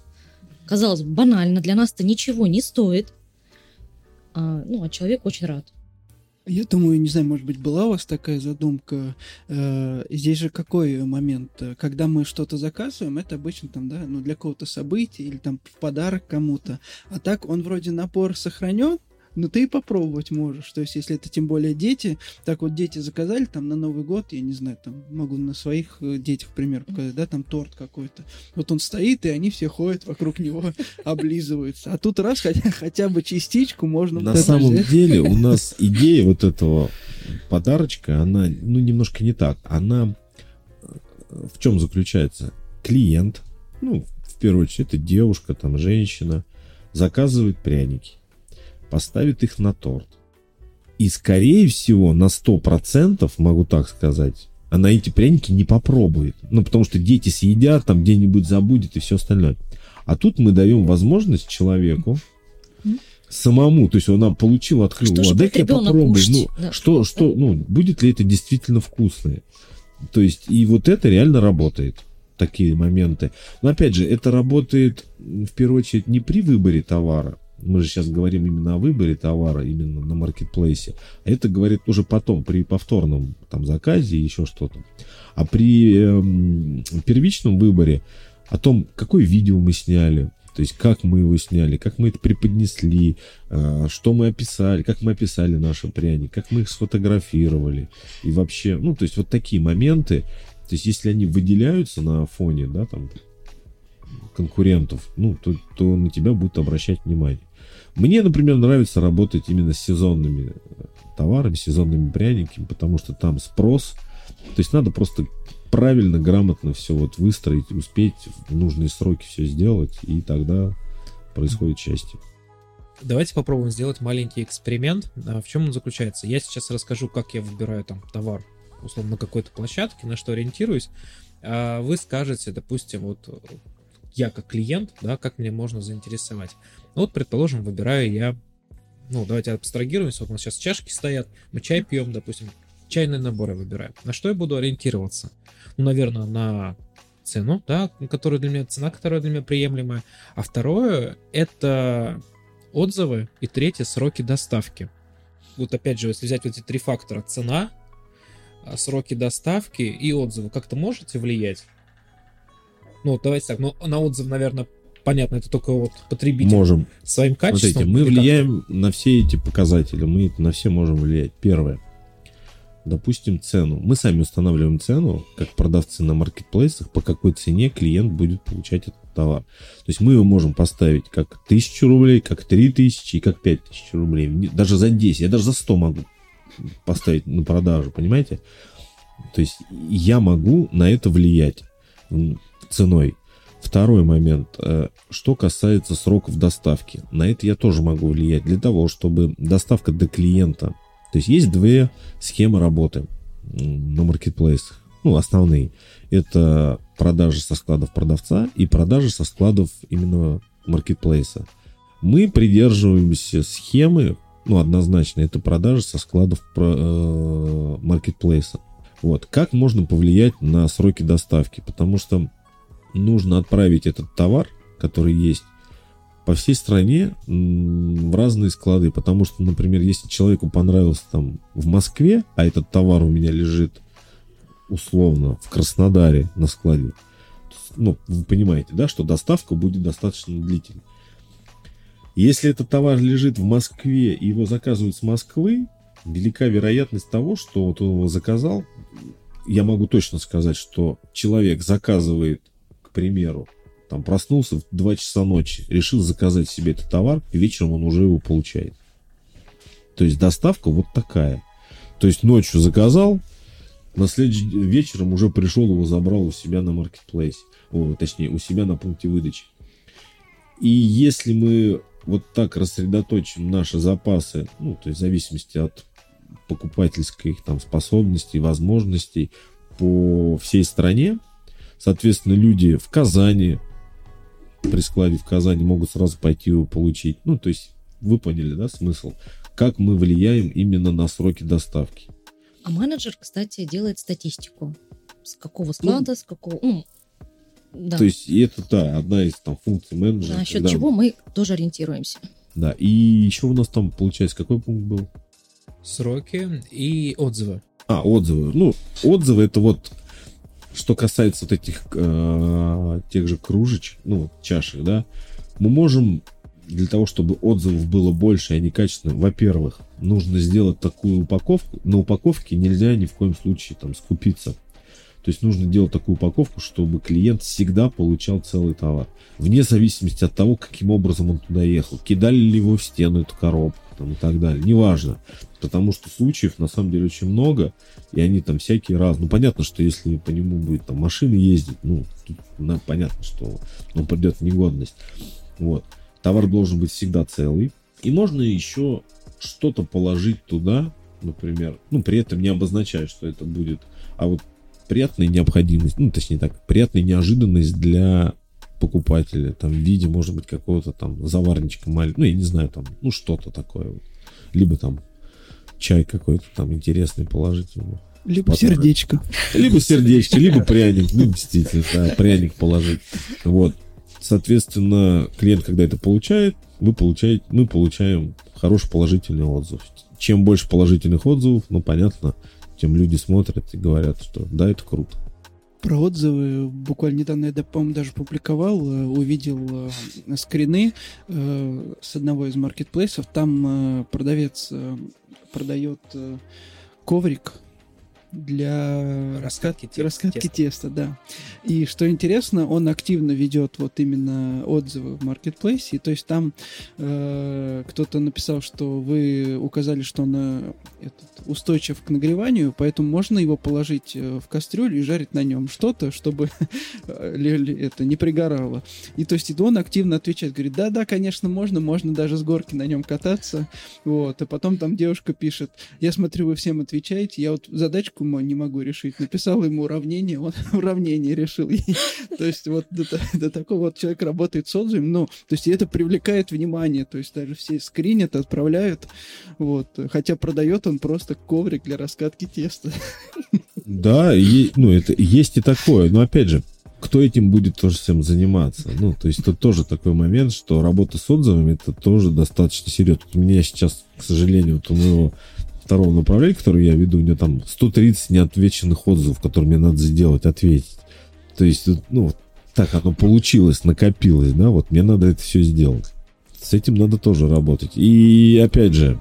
Казалось бы, банально, для нас это ничего не стоит, а, ну, а человек очень рад. Я думаю, не знаю, может быть, была у вас такая задумка. Э, здесь же какой момент? Когда мы что-то заказываем, это обычно там, да, ну, для какого-то события или там в подарок кому-то. А так он вроде напор сохранен, но ты и попробовать можешь. То есть, если это тем более дети, так вот дети заказали там на Новый год, я не знаю, там могу на своих э, детях пример показать, да, там торт какой-то. Вот он стоит, и они все ходят вокруг него, облизываются. А тут раз хотя, хотя бы частичку можно... На самом взять. деле у нас идея вот этого подарочка, она, ну, немножко не так. Она э, в чем заключается? Клиент, ну, в первую очередь, это девушка, там, женщина, заказывает пряники поставит их на торт. И, скорее всего, на 100%, могу так сказать, она эти пряники не попробует. Ну, потому что дети съедят, там где-нибудь забудет и все остальное. А тут мы даем возможность человеку самому, то есть она получила, открыла, а дай-ка я попробую. Ну, да. что, что, ну, будет ли это действительно вкусное? То есть, и вот это реально работает такие моменты. Но опять же, это работает в первую очередь не при выборе товара, мы же сейчас говорим именно о выборе товара, именно на маркетплейсе, а это говорит уже потом, при повторном там заказе и еще что-то. А при э, первичном выборе о том, какое видео мы сняли, то есть как мы его сняли, как мы это преподнесли, э, что мы описали, как мы описали наши пряники, как мы их сфотографировали. И вообще, ну, то есть вот такие моменты, то есть если они выделяются на фоне, да, там, конкурентов, ну, то, то на тебя будут обращать внимание. Мне, например, нравится работать именно с сезонными э, товарами, сезонными пряниками, потому что там спрос. То есть надо просто правильно, грамотно все вот выстроить, успеть в нужные сроки все сделать, и тогда происходит счастье. Давайте попробуем сделать маленький эксперимент. А в чем он заключается? Я сейчас расскажу, как я выбираю там товар, условно, на какой-то площадке, на что ориентируюсь. А вы скажете, допустим, вот я как клиент, да, как мне можно заинтересовать. Ну вот, предположим, выбираю я, ну, давайте абстрагируемся, вот у нас сейчас чашки стоят, мы чай пьем, допустим, чайные наборы выбираем. На что я буду ориентироваться? Ну, наверное, на цену, да, которая для меня, цена, которая для меня приемлемая. А второе, это отзывы. И третье, сроки доставки. Вот опять же, если взять вот эти три фактора, цена, а, сроки доставки и отзывы, как-то можете влиять? Ну, давайте так, ну, на отзыв, наверное, понятно, это только вот потребитель можем. своим качеством. Смотрите, мы влияем как? на все эти показатели, мы на все можем влиять. Первое. Допустим, цену. Мы сами устанавливаем цену, как продавцы на маркетплейсах, по какой цене клиент будет получать этот товар. То есть мы его можем поставить как 1000 рублей, как 3000 и как 5000 рублей. Даже за 10, я даже за 100 могу поставить на продажу, понимаете? То есть я могу на это влиять ценой. Второй момент. Э, что касается сроков доставки. На это я тоже могу влиять. Для того, чтобы доставка до клиента То есть есть две схемы работы на маркетплейсах. Ну, основные. Это продажи со складов продавца и продажи со складов именно маркетплейса. Мы придерживаемся схемы, ну, однозначно, это продажи со складов про- э, маркетплейса. Вот. Как можно повлиять на сроки доставки? Потому что нужно отправить этот товар, который есть, по всей стране в разные склады. Потому что, например, если человеку понравился там в Москве, а этот товар у меня лежит условно в Краснодаре на складе, ну, вы понимаете, да, что доставка будет достаточно длительной. Если этот товар лежит в Москве и его заказывают с Москвы, велика вероятность того, что вот он его заказал. Я могу точно сказать, что человек заказывает, примеру, там проснулся в 2 часа ночи, решил заказать себе этот товар, и вечером он уже его получает. То есть доставка вот такая. То есть ночью заказал, на следующий вечером уже пришел, его забрал у себя на маркетплейсе. Точнее, у себя на пункте выдачи. И если мы вот так рассредоточим наши запасы, ну, то есть в зависимости от покупательской их там способностей, возможностей по всей стране, соответственно, люди в Казани, при складе в Казани могут сразу пойти его получить. Ну, то есть вы поняли, да, смысл? Как мы влияем именно на сроки доставки. А менеджер, кстати, делает статистику. С какого склада, с какого... м, да. То есть это, да, одна из там функций менеджера. За счет когда- чего мы тоже ориентируемся. Да, и еще у нас там, получается, какой пункт был? Сроки и отзывы. А, отзывы. Ну, отзывы это вот, что касается вот этих э, тех же кружечек, ну, чашек, да, мы можем для того, чтобы отзывов было больше, и они качественные, во-первых, нужно сделать такую упаковку. На упаковке нельзя ни в коем случае там скупиться. То есть нужно делать такую упаковку, чтобы клиент всегда получал целый товар. Вне зависимости от того, каким образом он туда ехал. Кидали ли его в стену эту коробку там, и так далее. Неважно. Потому что случаев на самом деле очень много, и они там всякие разные. Ну, понятно, что если по нему будет там машина ездить, ну, тут, ну, понятно, что он придет в негодность. Вот. Товар должен быть всегда целый. И можно еще что-то положить туда, например, ну, при этом не обозначая, что это будет, а вот приятная необходимость, ну, точнее так, приятная неожиданность для покупателя, там, в виде, может быть, какого-то там заварничка маленького, ну, я не знаю, там, ну, что-то такое. Либо там чай какой-то там интересный положить ему. Либо Потом- сердечко. Либо сердечко, либо пряник. Ну, действительно, да, пряник положить. Вот. Соответственно, клиент, когда это получает, вы получаете, мы получаем хороший положительный отзыв. Чем больше положительных отзывов, ну, понятно, тем люди смотрят и говорят, что да, это круто. Про отзывы буквально недавно я, по-моему, даже публиковал, э, увидел э, скрины э, с одного из маркетплейсов. Там продавец продает э, коврик для Раскатки теста. раскатки теста, да. И что интересно, он активно ведет вот именно отзывы в маркетплейсе. То есть там э, кто-то написал, что вы указали, что он этот, устойчив к нагреванию, поэтому можно его положить э, в кастрюлю и жарить на нем что-то, чтобы э, это не пригорало. И то есть он активно отвечает, говорит, да-да, конечно, можно, можно даже с горки на нем кататься. Вот. А потом там девушка пишет, я смотрю, вы всем отвечаете, я вот задачку мо- не могу решить. Написал ему уравнение, он уравнение решил. То есть вот до, та- до такого вот человек работает с отзывами, ну, то есть это привлекает внимание, то есть даже все скринят, отправляют, вот. Хотя продает он просто коврик для раскатки теста. Да, ну, это есть и такое. Но опять же, кто этим будет тоже всем заниматься? Ну, то есть это тоже такой момент, что работа с отзывами это тоже достаточно серьезно. У меня сейчас, к сожалению, вот у моего второго направления, который я веду, у меня там 130 неотвеченных отзывов, которые мне надо сделать, ответить. То есть, ну, так оно получилось, накопилось, да, вот мне надо это все сделать. С этим надо тоже работать. И опять же,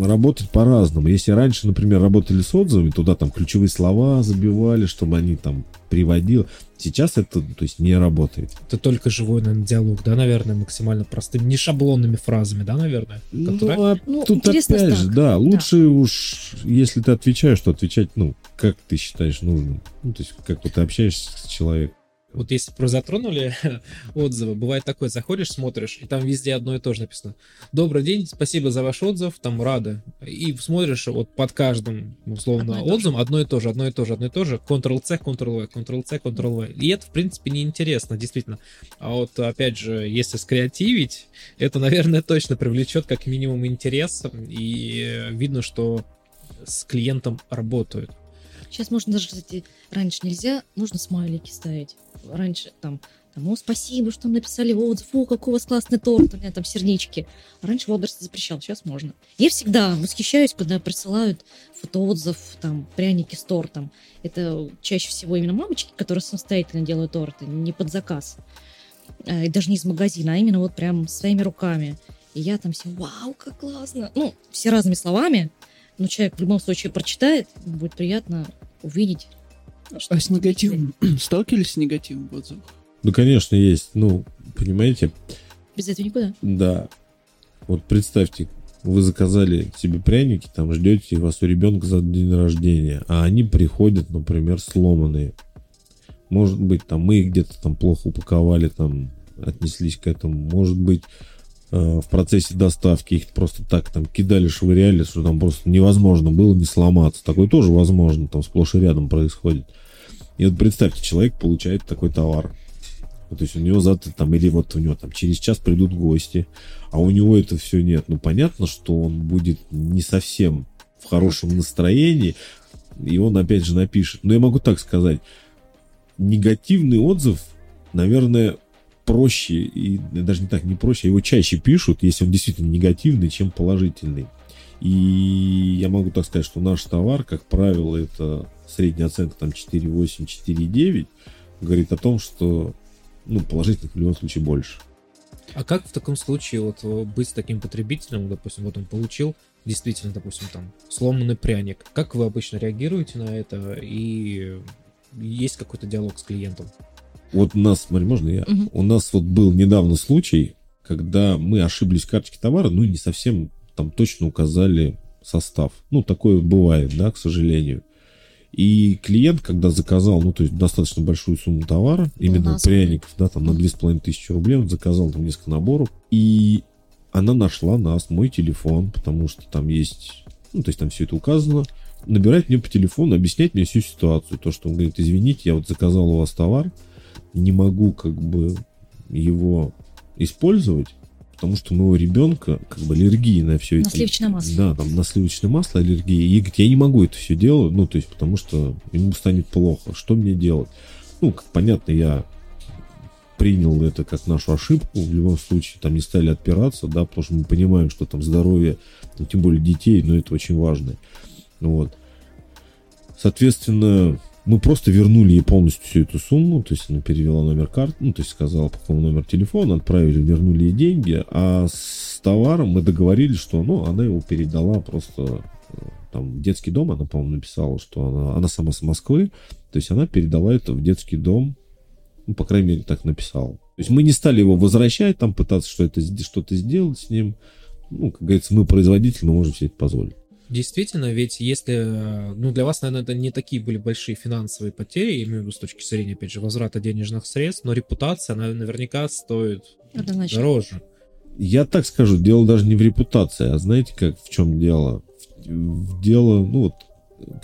работать по-разному. Если раньше, например, работали с отзывами, туда там ключевые слова забивали, чтобы они там приводили. Сейчас это, то есть, не работает. Это только живой, наверное, диалог, да, наверное, максимально простым, не шаблонными фразами, да, наверное? Ну, так? а Ну, тут опять так. же, да, лучше уж, если ты отвечаешь, то отвечать, ну, как ты считаешь нужным. Ну, то есть, как вот ты общаешься с человеком. Вот если про затронули отзывы, бывает такое, заходишь, смотришь, и там везде одно и то же написано. Добрый день, спасибо за ваш отзыв, там рада. И смотришь вот под каждым, условно, Одно отзывом одно и то же, одно и то же, одно и то же, Ctrl-C, Ctrl-V, Ctrl-C, Ctrl-V. И это, в принципе, неинтересно, действительно. А вот, опять же, если скреативить, это, наверное, точно привлечет как минимум интерес, и видно, что с клиентом работают. Сейчас можно даже, кстати, раньше нельзя, можно смайлики ставить. Раньше там, там, о, спасибо, что написали отзыв, о, какой у вас классный торт, у меня там сердечки. А раньше Wildberries запрещал, сейчас можно. Я всегда восхищаюсь, когда присылают фотоотзыв, там, пряники с тортом. Это чаще всего именно мамочки, которые самостоятельно делают торты, не под заказ. А, И даже не из магазина, а именно вот прям своими руками. И я там все, вау, как классно. Ну, все разными словами, но человек в любом случае прочитает, будет приятно увидеть. А с негативом? Сталкивались с негативом в отзывах? Ну, конечно, есть. Ну, понимаете, Без этого никуда. да. Вот представьте, вы заказали себе пряники, там ждете вас у ребенка за день рождения, а они приходят, например, сломанные. Может быть, там мы их где-то там плохо упаковали, там отнеслись к этому. Может быть, в процессе доставки их просто так там кидали, швыряли, что там просто невозможно было не сломаться. Такое тоже возможно, там сплошь и рядом происходит. И вот представьте, человек получает такой товар. То есть у него завтра там, или вот у него там через час придут гости, а у него это все нет. Ну, понятно, что он будет не совсем в хорошем настроении, и он опять же напишет. Но я могу так сказать, негативный отзыв, наверное, проще, и даже не так, не проще, а его чаще пишут, если он действительно негативный, чем положительный. И я могу так сказать, что наш товар, как правило, это средняя оценка там 4,8, 4,9, говорит о том, что ну, положительных в любом случае больше. А как в таком случае вот э, быть таким потребителем, допустим, вот он получил действительно, допустим, там сломанный пряник. Как вы обычно реагируете на это и есть какой-то диалог с клиентом? Вот у нас, смотри, можно я? Мгм. У нас вот был недавно случай, когда мы ошиблись в карточке товара, ну и не совсем там точно указали состав. Ну, такое бывает, да, к сожалению. И клиент, когда заказал, ну, то есть достаточно большую сумму товара, именно нас. пряников, да, там на 2500 рублей, он заказал там несколько наборов, и она нашла нас, мой телефон, потому что там есть, ну, то есть там все это указано, набирает мне по телефону, объяснять мне всю ситуацию, то, что он говорит, извините, я вот заказал у вас товар, не могу как бы его использовать, потому что у моего ребенка как бы аллергия на все На это. сливочное масло. Да, там на сливочное масло аллергия. И говорит, я не могу это все делать, ну, то есть, потому что ему станет плохо. Что мне делать? Ну, как понятно, я принял это как нашу ошибку. В любом случае, там не стали отпираться, да, потому что мы понимаем, что там здоровье, ну, тем более детей, но это очень важно. Вот. Соответственно, мы просто вернули ей полностью всю эту сумму, то есть она перевела номер карты, ну, то есть сказала, какому номер телефона, отправили, вернули ей деньги, а с товаром мы договорились, что, ну, она его передала просто э, там детский дом, она, по-моему, написала, что она, она сама с Москвы, то есть она передала это в детский дом, ну, по крайней мере, так написала. То есть мы не стали его возвращать, там пытаться что-то, что-то сделать с ним. Ну, как говорится, мы производитель, мы можем себе это позволить. Действительно, ведь если, э, ну, для вас, наверное, это не такие были большие финансовые потери, я имею в виду с точки зрения, опять же, возврата денежных средств, но репутация, она наверняка стоит Однозначно. дороже. Я так скажу, дело даже не в репутации, а знаете, как в чем дело? В, в дело, ну вот,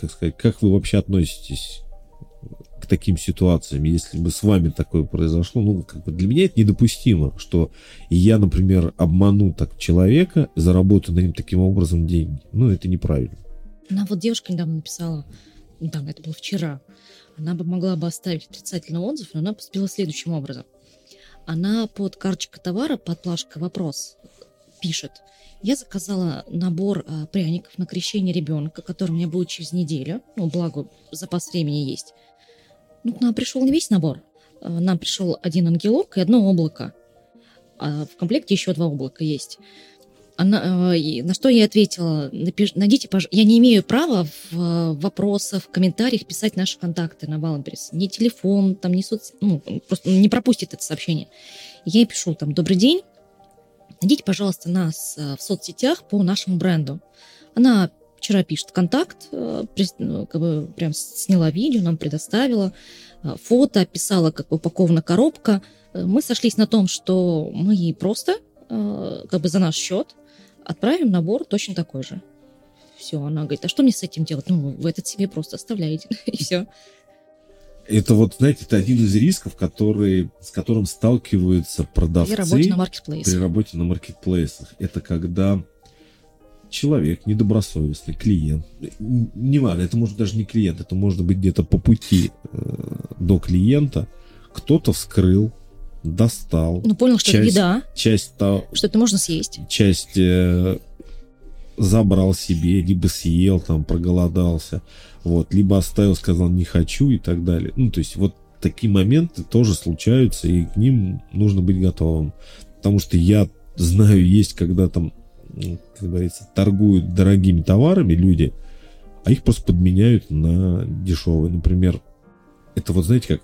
как сказать, как вы вообще относитесь к таким ситуациям, если бы с вами такое произошло, ну, как бы для меня это недопустимо, что я, например, обману так человека, заработаю на нем таким образом деньги. Ну, это неправильно. Она вот девушка недавно написала, недавно, это было вчера, она бы могла бы оставить отрицательный отзыв, но она поступила следующим образом. Она под карточкой товара, под плашкой «Вопрос» пишет. Я заказала набор а, пряников на крещение ребенка, который у меня будет через неделю. Ну, благо, запас времени есть. Ну, к нам пришел не весь набор. А, Нам пришел один ангелок и одно облако. А в комплекте еще два облака есть. Она, и на что я ответила, напиш- найдите, пож- я не имею права в вопросах, в комментариях писать наши контакты на Валамберес. Ни телефон, там, ни соц... Ну, просто не пропустит это сообщение. Я ей пишу там, добрый день, найдите, пожалуйста, нас э, в соцсетях по нашему бренду. Она вчера пишет контакт, э, ну, как бы прям сняла видео, нам предоставила. э, фото, писала, как упакована коробка. Э, Мы сошлись на том, что мы ей просто, как бы за наш счет, отправим набор точно такой же. Все, она говорит, а что мне с этим делать? Ну, вы этот себе просто оставляете, и все. Это вот, знаете, это один из рисков, который, с которым сталкиваются продавцы При работе на при маркетплейсе. работе на маркетплейсах. Это когда человек недобросовестный, клиент, не важно, это может даже не клиент, это может быть где-то по пути э, до клиента, кто-то вскрыл, достал Ну, понял, что это часть- еда, часть, то- что это можно съесть. часть э, забрал себе, либо съел, там, проголодался, вот, либо оставил, сказал не хочу и так далее. Ну, то есть вот такие моменты тоже случаются, и к ним нужно быть готовым. Потому что я знаю, есть, когда там, как говорится, торгуют дорогими товарами люди, а их просто подменяют на дешевые. Например, это вот, знаете, как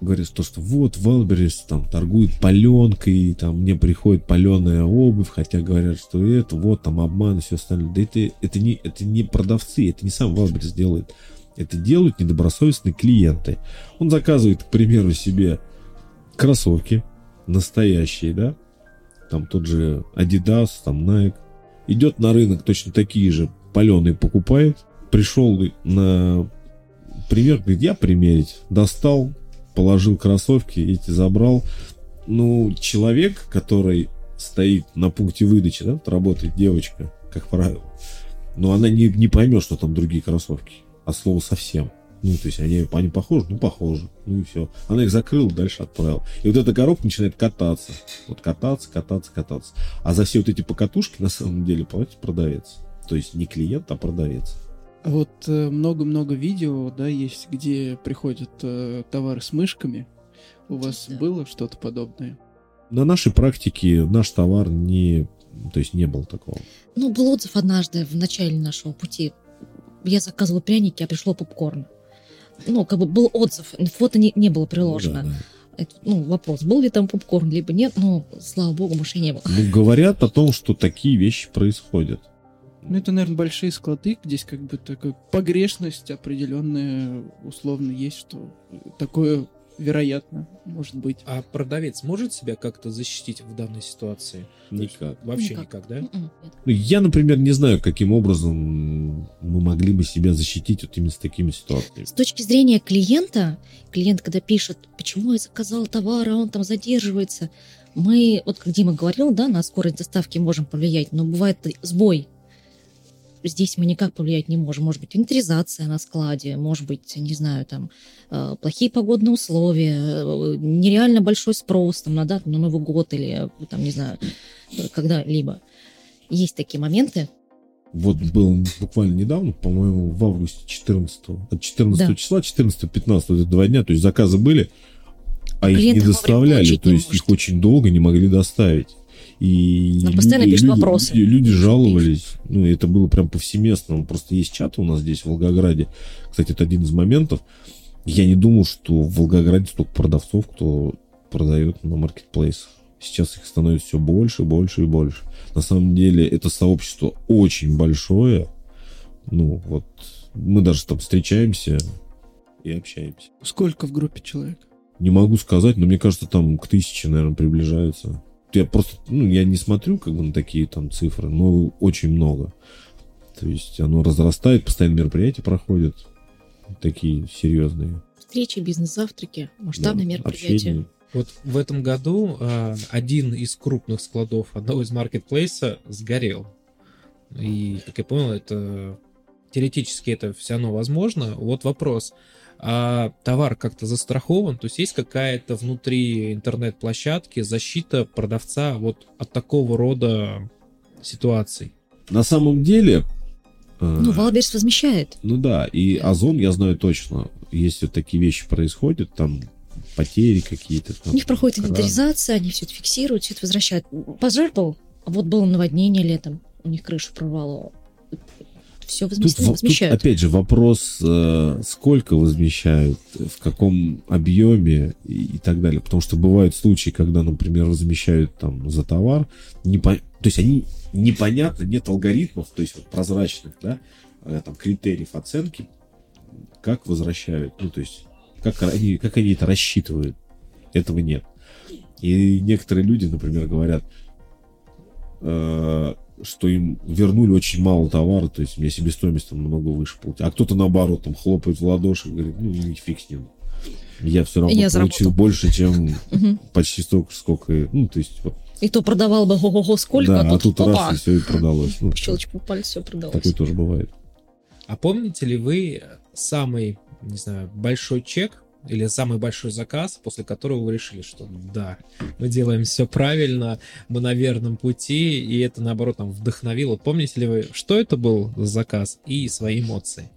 говорится, то, что вот Wildberries там торгует паленкой, там мне приходит паленая обувь, хотя говорят, что это вот там обман и все остальное. Да это, это, не, это не продавцы, это не сам Wildberries делает. Это делают недобросовестные клиенты. Он заказывает, к примеру, себе кроссовки настоящие, да, там тот же Adidas, там Nike, идет на рынок точно такие же паленые покупает, пришел на пример, говорит, я примерить, достал, положил кроссовки, эти забрал. Ну, человек, который стоит на пункте выдачи, да, работает девочка, как правило, но она не, не поймет, что там другие кроссовки, от слова совсем. Ну, то есть они, они похожи, ну, похожи. Ну и все. Она их закрыла, дальше отправила. И вот эта коробка начинает кататься. Вот кататься, кататься, кататься. А за все вот эти покатушки на самом деле платит продавец. То есть не клиент, а продавец. Вот э, много-много видео, да, есть, где приходят э, товары с мышками. У вас Да. было что-то подобное? На нашей практике наш товар не... То есть не было такого. Ну, был отзыв однажды в начале нашего пути. Я заказывала пряники, а пришло попкорн. Ну, как бы был отзыв, фото не, не было приложено. Ну, да, да. Это, ну, вопрос, был ли там попкорн, либо нет, ну, слава богу, больше не было. Ну, говорят о том, что такие вещи происходят. Ну, это, наверное, большие склады, здесь как бы такая погрешность определенная условно есть, что такое вероятно может быть. А продавец может себя как-то защитить в данной ситуации? Никак. Вообще Никак. никак, да? М-м. Ну, Я, например, не знаю, каким образом мы могли бы себя защитить вот именно с такими ситуациями. С точки зрения клиента, клиент, когда пишет, почему я заказал товар, а он там задерживается, мы, вот как Дима говорил, да, на скорость доставки можем повлиять, но бывает сбой. Здесь мы никак повлиять не можем. Может быть, инвентаризация на складе, может быть, не знаю, там, э, плохие погодные условия, э, нереально большой спрос там, на дату, на Новый год или, там, не знаю, когда-либо. Есть такие моменты. Вот был буквально недавно, по-моему, в августе 14 от 14 Да. числа, 14-15, вот это два дня, то есть заказы были, а их Клиент не их вовремя доставляли, то не есть их очень долго не могли доставить. И Нам постоянно люди, пишут люди- вопросы. люди жаловались, ну, это было прям повсеместно, просто есть чат у нас здесь, в Волгограде. Кстати, это один из моментов. Я не думал, что в Волгограде столько продавцов, кто продает на маркетплейсах. Сейчас их становится все больше, больше и больше. На самом деле это сообщество очень большое. Ну, вот мы даже там встречаемся и общаемся. Сколько в группе человек? Не могу сказать, но мне кажется, там к тысяче, наверное, приближаются. Я просто, ну, я не смотрю как бы на такие там цифры, но очень много. То есть оно разрастает, постоянно мероприятия проходят. Такие серьезные. Встречи, бизнес-завтраки, масштабные Да, мероприятия. общение. Вот в этом году а, один из крупных складов одного из маркетплейса сгорел. И, как я понял, это теоретически это все равно возможно. Вот вопрос. А товар как-то застрахован? То есть есть какая-то внутри интернет-площадки защита продавца вот от такого рода ситуаций? На самом деле... э, Ну, Wildberries возмещает. Ну да, и Озон, я знаю точно, если вот такие вещи происходят, там потери какие-то. У там, них проходит инвентаризация, они все это фиксируют, все это возвращают. Пожар был, а вот было наводнение летом, у них крышу прорвало. Все Тут, в- тут возмещают. опять же вопрос, э, сколько возмещают, в каком объеме и, и так далее. Потому что бывают случаи, когда, например, возмещают там за товар, не по- то есть они непонятно, нет алгоритмов, то есть вот прозрачных, да, э, там критериев оценки, как возвращают. Ну, то есть как они, как они это рассчитывают. Этого нет. И некоторые люди, например, говорят, э, что им вернули очень мало товара, то есть мне себестоимость там много выше получить. А кто-то наоборот там хлопает в ладоши и говорит, ну фиг с ним. Я все равно Я получил заработал. больше, чем почти столько, сколько, ну, то есть, вот, И то продавал бы ого-го сколько, да, а тут, опа, раз и все и продалось. Ну, по щелчку пальца все продалось. такое тоже бывает. А помните ли вы самый, не знаю, большой чек или самый большой заказ, после которого вы решили, что да, мы делаем все правильно, мы на верном пути, и это, наоборот, там вдохновило. Помните ли вы, что это был за заказ и свои эмоции?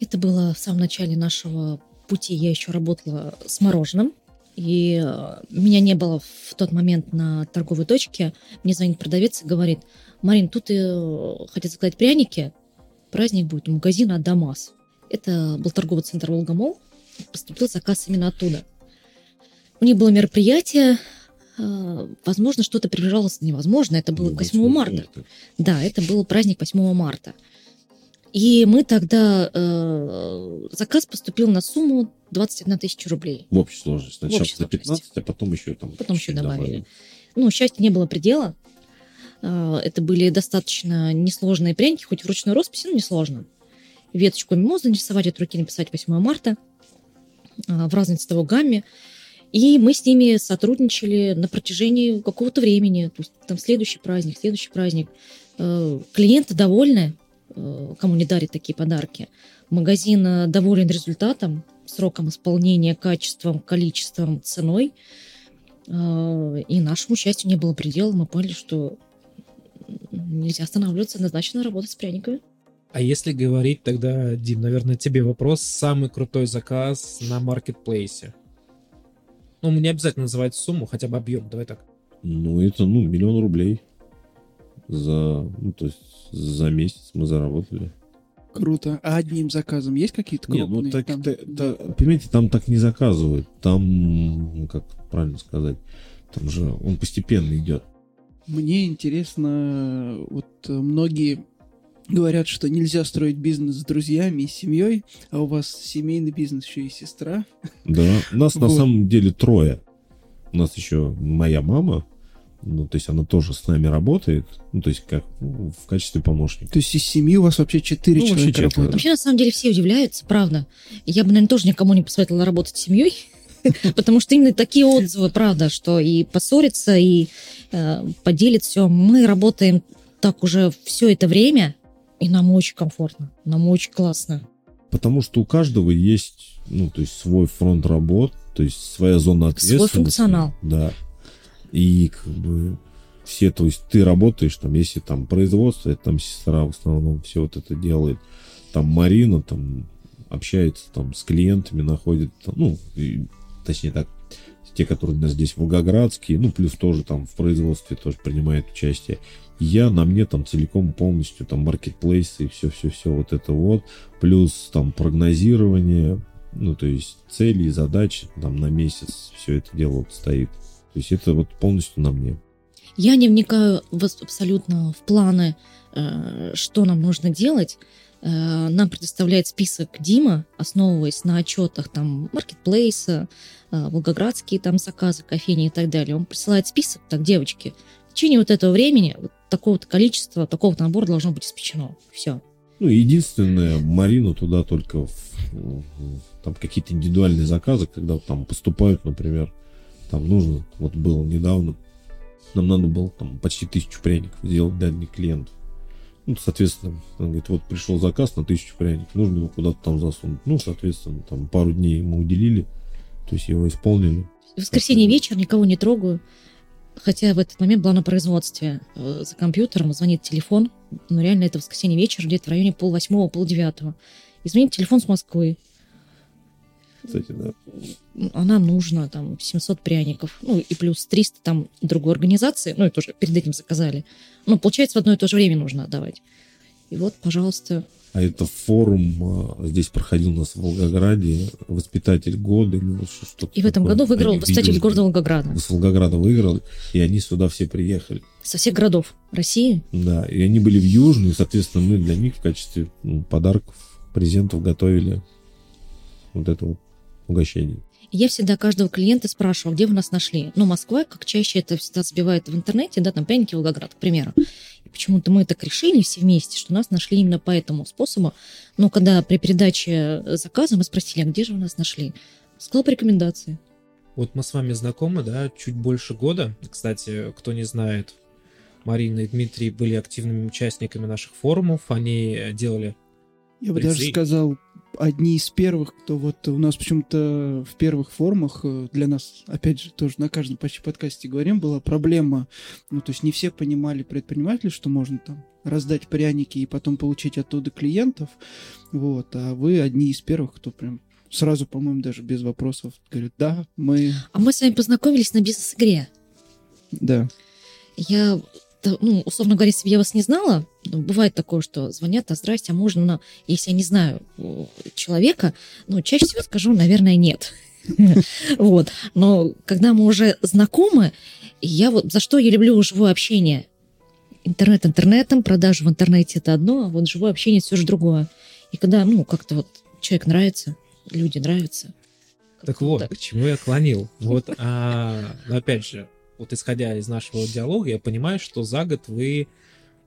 Это было в самом начале нашего пути. Я еще работала с мороженым. И э, меня не было в тот момент на торговой точке. Мне звонит продавец и говорит, Марин, тут э, хотят заказать пряники. Праздник будет у магазина «Дамас». Это был торговый центр «Волгомол». Поступил заказ именно оттуда. У них было мероприятие. э, Возможно, что-то приближалось. Невозможно. Это было Ну, к 8 марта. это- Да, это был праздник 8 марта. И мы тогда... э, заказ поступил на сумму 21 тысяча рублей. В общей сложности. Сначала общей за сложности. 15, а потом еще там... Потом еще чуть-чуть добавили. Ну, счастья не было предела. Э, Это были достаточно несложные пряники, хоть вручную росписи, но несложно. Веточку мимозы нарисовать, от руки написать 8 марта в разной цветовой гамме. И мы с ними сотрудничали на протяжении какого-то времени. То есть там следующий праздник, следующий праздник. Э, Клиенты довольны, э, кому не дарят такие подарки. Магазин э, доволен результатом, сроком исполнения, качеством, количеством, ценой. Э, И нашему счастью не было предела. Мы поняли, что нельзя останавливаться, однозначно работать с пряниками. А если говорить тогда, Дим, наверное, тебе вопрос, самый крутой заказ на маркетплейсе? Ну, не обязательно называть сумму, хотя бы объем, давай так. Ну, это, ну, миллион рублей за, ну, то есть за месяц мы заработали. Круто. А одним заказом есть какие-то Нет, крупные? ну так, там? та- та- понимаете, там так не заказывают. Там, ну, как правильно сказать, там же он постепенно идет. Мне интересно, вот многие говорят, что нельзя строить бизнес с друзьями и семьей, а у вас семейный бизнес еще и сестра. Да, нас на Вот. самом деле трое. У нас еще моя мама, ну, то есть она тоже с нами работает, ну, то есть как ну, в качестве помощника. То есть из семьи у вас вообще четыре Ну, вообще человека четверо. работают. Вообще, на самом деле, все удивляются, правда. Я бы, наверное, тоже никому не посоветовала работать с семьей, потому что именно такие отзывы, правда, что и поссориться, и э, поделить все. Мы работаем так уже все это время, и нам очень комфортно, нам очень классно. Потому что у каждого есть, ну, то есть свой фронт работ, то есть своя зона ответственности. функционал. Да. И как бы все, то есть ты работаешь, там, если там производство, это там сестра в основном все вот это делает. Там Марина там общается там с клиентами, находит, ну, и, точнее так, те, которые у нас здесь волгоградские, ну, плюс тоже там в производстве тоже принимает участие. Я на мне там целиком полностью там маркетплейсы и все-все-все вот это вот, плюс там прогнозирование, ну, то есть цели и задачи там на месяц все это дело вот стоит. То есть это вот полностью на мне. Я не вникаю в- абсолютно в планы, э, что нам нужно делать. Э, Нам предоставляет список Дима, основываясь на отчетах там маркетплейса, э, волгоградские там заказы, кофейни и так далее. Он присылает список, так, девочки, в течение вот этого времени вот такого-то количества, такого-то набора должно быть испечено. Все. Ну, единственное, Марину туда только в- в- там какие-то индивидуальные заказы, когда там поступают, например, там нужно, вот было недавно, нам надо было там почти тысячу пряников сделать для одних клиентов. Ну, соответственно, он говорит, вот пришел заказ на тысячу пряников, нужно его куда-то там засунуть. Ну, соответственно, там пару дней ему уделили, то есть его исполнили. В воскресенье вечер никого не трогаю. Хотя в этот момент была на производстве э, за компьютером, звонит телефон. Ну, реально, это воскресенье вечер, где-то в районе полвосьмого, полдевятого. И звонит телефон с Москвы. Кстати, да. а нам нужно там 700 пряников, ну и плюс 300 там другой организации, ну это уже перед этим заказали. Ну, получается, в одно и то же время нужно отдавать. И вот, пожалуйста, А это форум а, здесь проходил у нас в Волгограде, воспитатель года или вот что- и в этом такое. году выиграл Они воспитатель видели, города Волгограда С Волгограда выиграл, и они сюда все приехали. со всех городов России. Да, и они были в Южной, и, соответственно, мы для них в качестве ну, подарков, презентов готовили вот это вот угощений. Я всегда каждого клиента спрашивала, где вы нас нашли. Но Москва, как чаще это всегда сбивает в интернете, да, там пряники Волгоград, к примеру. И почему-то мы так решили все вместе, что нас нашли именно по этому способу. Но когда при передаче заказа мы спросили, а где же вы нас нашли? Сказал по рекомендации. Вот мы с вами знакомы, да, чуть больше года. Кстати, кто не знает, Марина и Дмитрий были активными участниками наших форумов. Они делали Я бы даже сказал, одни из первых, кто вот у нас почему-то в первых форумах, э, для нас, опять же, тоже на каждом почти подкасте говорим, была проблема, ну, то есть не все понимали предприниматели, что можно там раздать пряники и потом получить оттуда клиентов, вот, а вы одни из первых, кто прям сразу, по-моему, даже без вопросов говорит, да, мы, А мы с вами познакомились на бизнес-игре. да. Я, ну, условно говоря, если бы я вас не знала, ну, бывает такое, что звонят, а здрасте, а можно, на- если я не знаю э, человека, ну, чаще всего скажу, наверное, нет. Вот. Но когда мы уже знакомы, я вот за что я люблю живое общение. Интернет интернетом, продажи в интернете это одно, а вот живое общение все же другое. И когда, ну, как-то вот человек нравится, люди нравятся. Так вот, так. к чему я клонил. Вот, а, но опять же, вот исходя из нашего диалога, я понимаю, что за год вы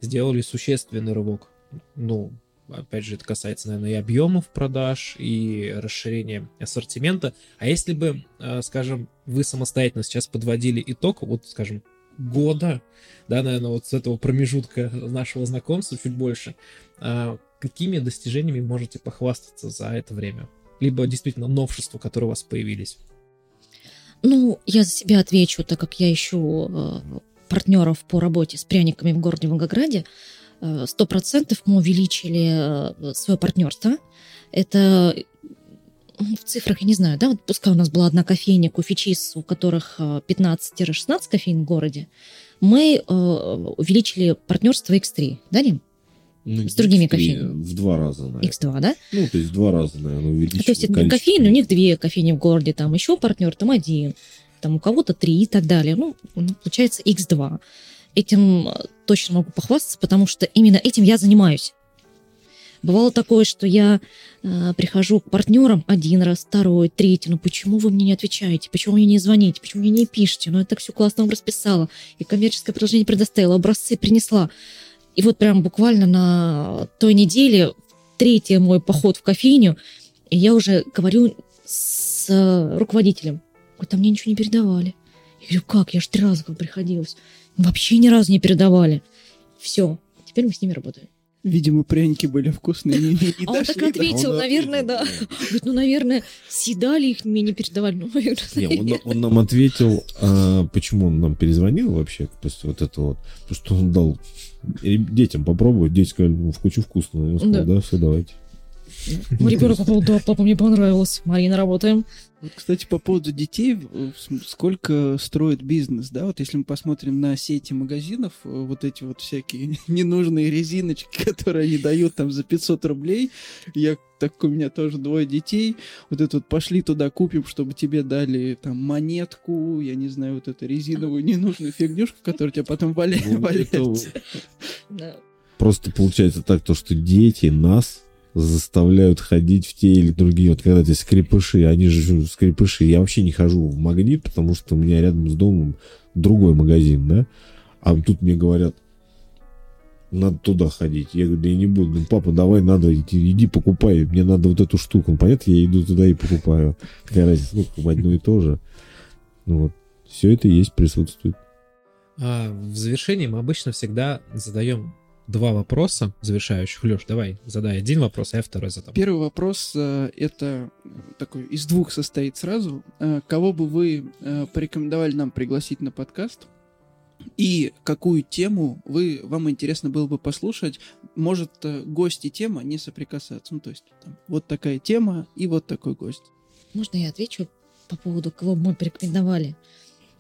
сделали существенный рывок. Ну, опять же, это касается, наверное, и объемов продаж, и расширения ассортимента. А если бы, а, скажем, вы самостоятельно сейчас подводили итог, вот, скажем, года, да, наверное, вот с этого промежутка нашего знакомства чуть больше, а, какими достижениями можете похвастаться за это время? Либо действительно новшества, которые у вас появились? Ну, я за себя отвечу, так как я э, партнеров по работе с пряниками в городе Волгограде. Э, Сто процентов мы увеличили свое партнерство. Это в цифрах, я не знаю, да, вот пускай у нас была одна кофейня, кофечис, у которых э, 15-16 кофеин в городе, мы э, увеличили партнерство X3, да, Дим? Ну, С другими X3 кофейнями. В два раза, наверное. X2, да? Ну, то есть в два раза, наверное, увеличили. А То есть это кофейни, у них две кофейни в городе, там еще партнер, там один, там у кого-то три и так далее. Ну, ну, получается X2. Этим э, точно могу похвастаться, потому что именно этим я занимаюсь. Бывало такое, что я э, прихожу к партнерам один раз, второй, третий. Ну почему вы мне не отвечаете? Почему мне не звоните? Почему мне не пишете? Ну я так все классно вам расписала. И коммерческое предложение предоставила, образцы принесла. И вот прям буквально на той неделе, третий мой поход в кофейню, и я уже говорю с э, руководителем. Говорит, а мне ничего не передавали. Я говорю, как? Я же три раза как приходилось. Вообще ни разу не передавали. Все, теперь мы с ними работаем. Видимо, пряники были вкусные, не, не- не А он так ответил, Он наверное, да. Говорит, ну, наверное, съедали их, мне не передавали. Ну, наверное, Не, он, он нам ответил, а, почему он нам перезвонил вообще, после вот этого вот. Потому что он дал детям попробовать, дети сказали, ну, очень вкусно. Я сказал, Да. да, все, давайте. Мой ребенок попал, да, папа, мне понравилось. Марина, работаем. Вот, кстати, по поводу детей, сколько строит бизнес, да? Вот если мы посмотрим на сети магазинов, э, вот эти вот всякие ненужные резиночки, которые они дают там за 500 рублей, я так у меня тоже двое детей, вот это вот пошли туда купим, чтобы тебе дали там монетку, я не знаю, вот эту резиновую ненужную фигнюшку, которая тебя потом Ну, валяется. Просто получается так, то, что дети нас заставляют ходить в те или другие, вот когда эти скрипыши, они же скрипыши, я вообще не хожу в магнит, потому что у меня рядом с домом другой магазин, да, а тут мне говорят, надо туда ходить. Я говорю, да я не буду. Ну, папа, давай, надо, иди, иди покупай. Мне надо вот эту штуку. Ну, понятно, я иду туда и покупаю. Какая разница, ну, как бы одно и то же. Ну, вот. Все это есть, присутствует. А, в завершении мы обычно всегда задаем два вопроса завершающих. Леш, давай, задай один вопрос, а я второй задам. Первый вопрос э, это такой из двух состоит сразу. Э, Кого бы вы э, порекомендовали нам пригласить на подкаст? И какую тему вы, вам интересно было бы послушать? Может, гость и тема не соприкасаться? Ну, то есть, там, вот такая тема и вот такой гость. Можно я отвечу по поводу, кого бы мы порекомендовали?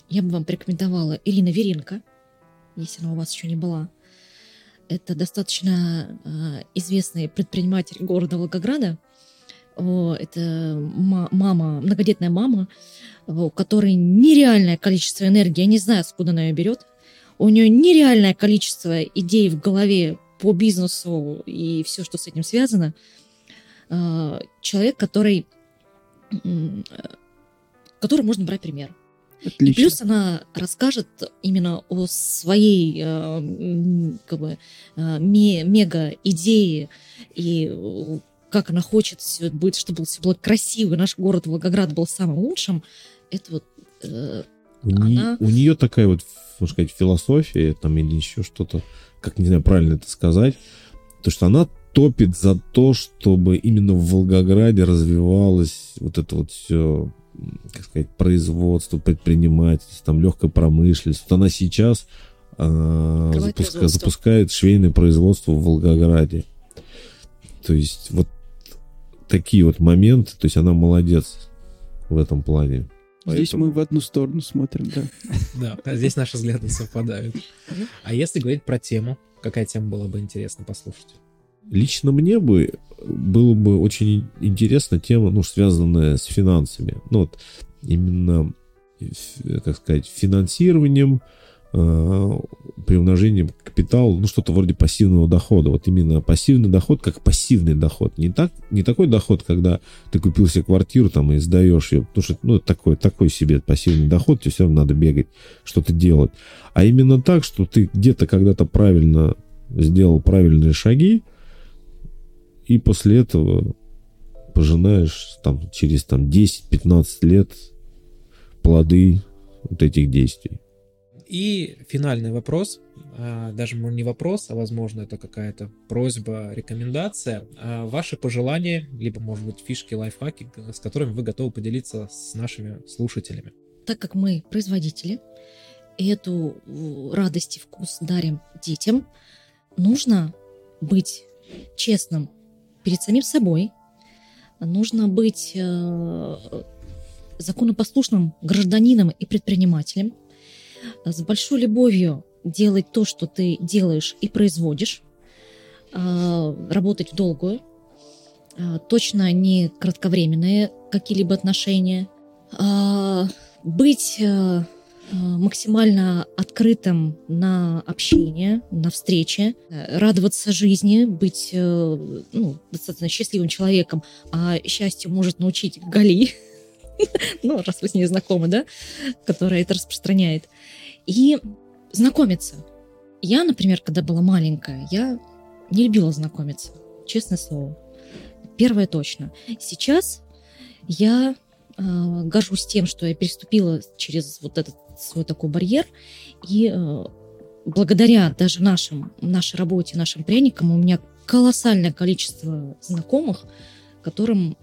Я бы вам порекомендовала Ирина Веренко, если она у вас еще не была. Это достаточно э, известный предприниматель города Волгограда. О, это ма- мама, многодетная мама, у которой нереальное количество энергии. Я не знаю, откуда она ее берет. У нее нереальное количество идей в голове по бизнесу и все, что с этим связано. Э, человек, который э, которой можно брать пример. И Отлично. плюс она расскажет именно о своей э, как бы, э, ме- мега идее и э, как она хочет будет, чтобы все было красиво, и наш город Волгоград был самым лучшим. Это вот э, У, не- Она- у нее такая вот, можно сказать, философия там или еще что-то, как не знаю, правильно это сказать, то что она топит за то, чтобы именно в Волгограде развивалось вот это вот все, как сказать, производство, предпринимательство, там легкая промышленность. Вот она сейчас Открывает запуска- запускает швейное производство в Волгограде. То есть вот такие вот моменты, то есть она молодец в этом плане. Здесь Поэтому- мы в одну сторону смотрим, да. Да, а здесь наши взгляды совпадают. А если говорить про тему, какая тема была бы интересно послушать? Лично мне бы было бы очень интересна тема, ну, связанная с финансами. Ну, вот именно, как сказать, финансированием, э, приумножением капитала, ну, что-то вроде пассивного дохода. Вот именно пассивный доход как пассивный доход. Не, так, не такой доход, когда ты купил себе квартиру там и сдаешь ее, потому что, ну, такой, такой себе пассивный доход, тебе все равно надо бегать, что-то делать. А именно так, что ты где-то когда-то правильно сделал правильные шаги, и после этого пожинаешь там через там 10-15 лет плоды вот этих действий. И финальный вопрос, а, даже не вопрос, а возможно это какая-то просьба, рекомендация. А, Ваши пожелания, либо может быть фишки, лайфхаки, с которыми вы готовы поделиться с нашими слушателями. так как мы производители, и эту радость и вкус дарим детям, нужно быть честным перед самим собой, нужно быть э, законопослушным гражданином и предпринимателем, с большой любовью делать то, что ты делаешь и производишь, э, работать в долгую, э, точно не кратковременные какие-либо отношения, а, быть э, э, максимально открытым на общение, на встречи, э, радоваться жизни, быть э, ну, достаточно счастливым человеком, а счастью может научить Гали, ну, раз вы с ней знакомы, да, которая это распространяет, и знакомиться. Я, например, когда была маленькая, я не любила знакомиться, честное слово. Первое точно. Сейчас я э, горжусь тем, что я переступила через вот этот свой такой барьер, и э, благодаря даже нашим, нашей работе, нашим пряникам у меня колоссальное количество знакомых, которым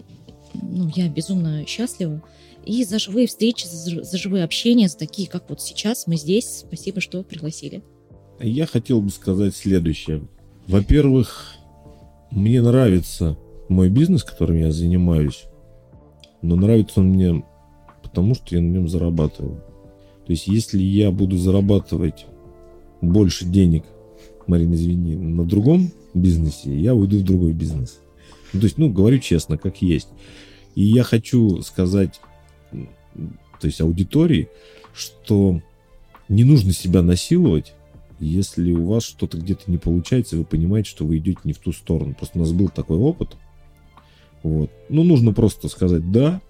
ну, я безумно счастлива. И за живые встречи, за, за живые общения, за такие, как вот сейчас мы здесь. Спасибо, что пригласили. Я хотел бы сказать следующее. Во-первых, мне нравится мой бизнес, которым я занимаюсь, но нравится он мне потому, что я на нем зарабатываю. То есть, если я буду зарабатывать больше денег, Марина, извини, на другом бизнесе, я уйду в другой бизнес. Ну, то есть, ну, говорю честно, как есть. И я хочу сказать, то есть аудитории, что не нужно себя насиловать, если у вас что-то где-то не получается, вы понимаете, что вы идете не в ту сторону. Просто у нас был такой опыт. Вот. Ну, нужно просто сказать «да»,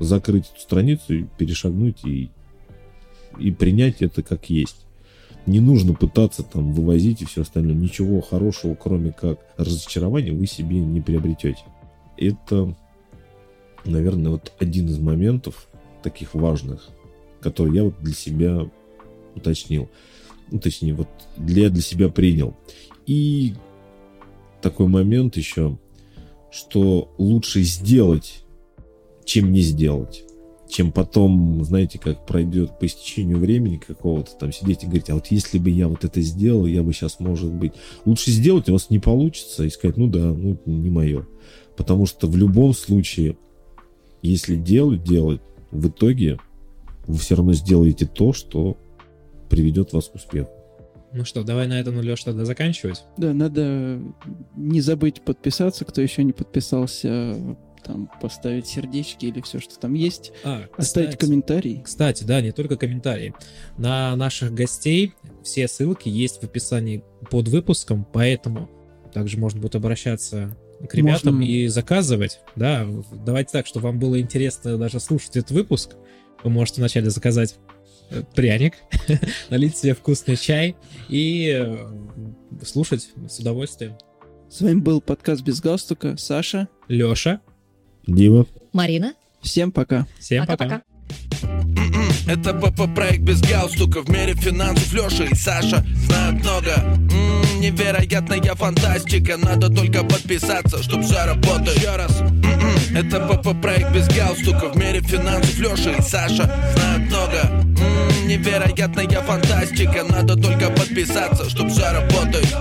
закрыть эту страницу перешагнуть и, и принять это как есть. Не нужно пытаться там вывозить и все остальное. Ничего хорошего, кроме как разочарования, вы себе не приобретете. Это, наверное, вот один из моментов таких важных, который я вот для себя уточнил. Ну, точнее, вот для, для себя принял. И такой момент еще, что лучше сделать, чем не сделать. Чем потом, знаете, как пройдет по истечению времени какого-то, там сидеть и говорить, а вот если бы я вот это сделал, я бы сейчас, может быть... Лучше сделать, у вас не получится, и сказать, ну да, ну не мое. Потому что в любом случае, если делать, делать, в итоге вы все равно сделаете то, что приведет вас к успеху. Ну что, давай на этом, Леш, тогда заканчивать. Да, надо не забыть подписаться, кто еще не подписался, там поставить сердечки или все, что там есть, А, оставить кстати, комментарий. Кстати, да, не только комментарии. На наших гостей все ссылки есть в описании под выпуском, поэтому также можно будет обращаться к ребятам Можно. и заказывать. Да, давайте так, чтобы вам было интересно даже слушать этот выпуск. Вы можете вначале заказать э, пряник, налить себе вкусный чай и э, слушать с удовольствием. С вами был подкаст без галстука. Саша. Леша, Дима. Марина. Всем пока. всем пока. Пока-пока. Это ПП-проект без галстука В мире финансов Леша и Саша знают много М, Невероятная фантастика Надо только подписаться, чтоб все работает Еще раз М-м, Это ПП-проект без галстука В мире финансов Леша и Саша знают много М, Невероятная фантастика Надо только подписаться, чтоб все работает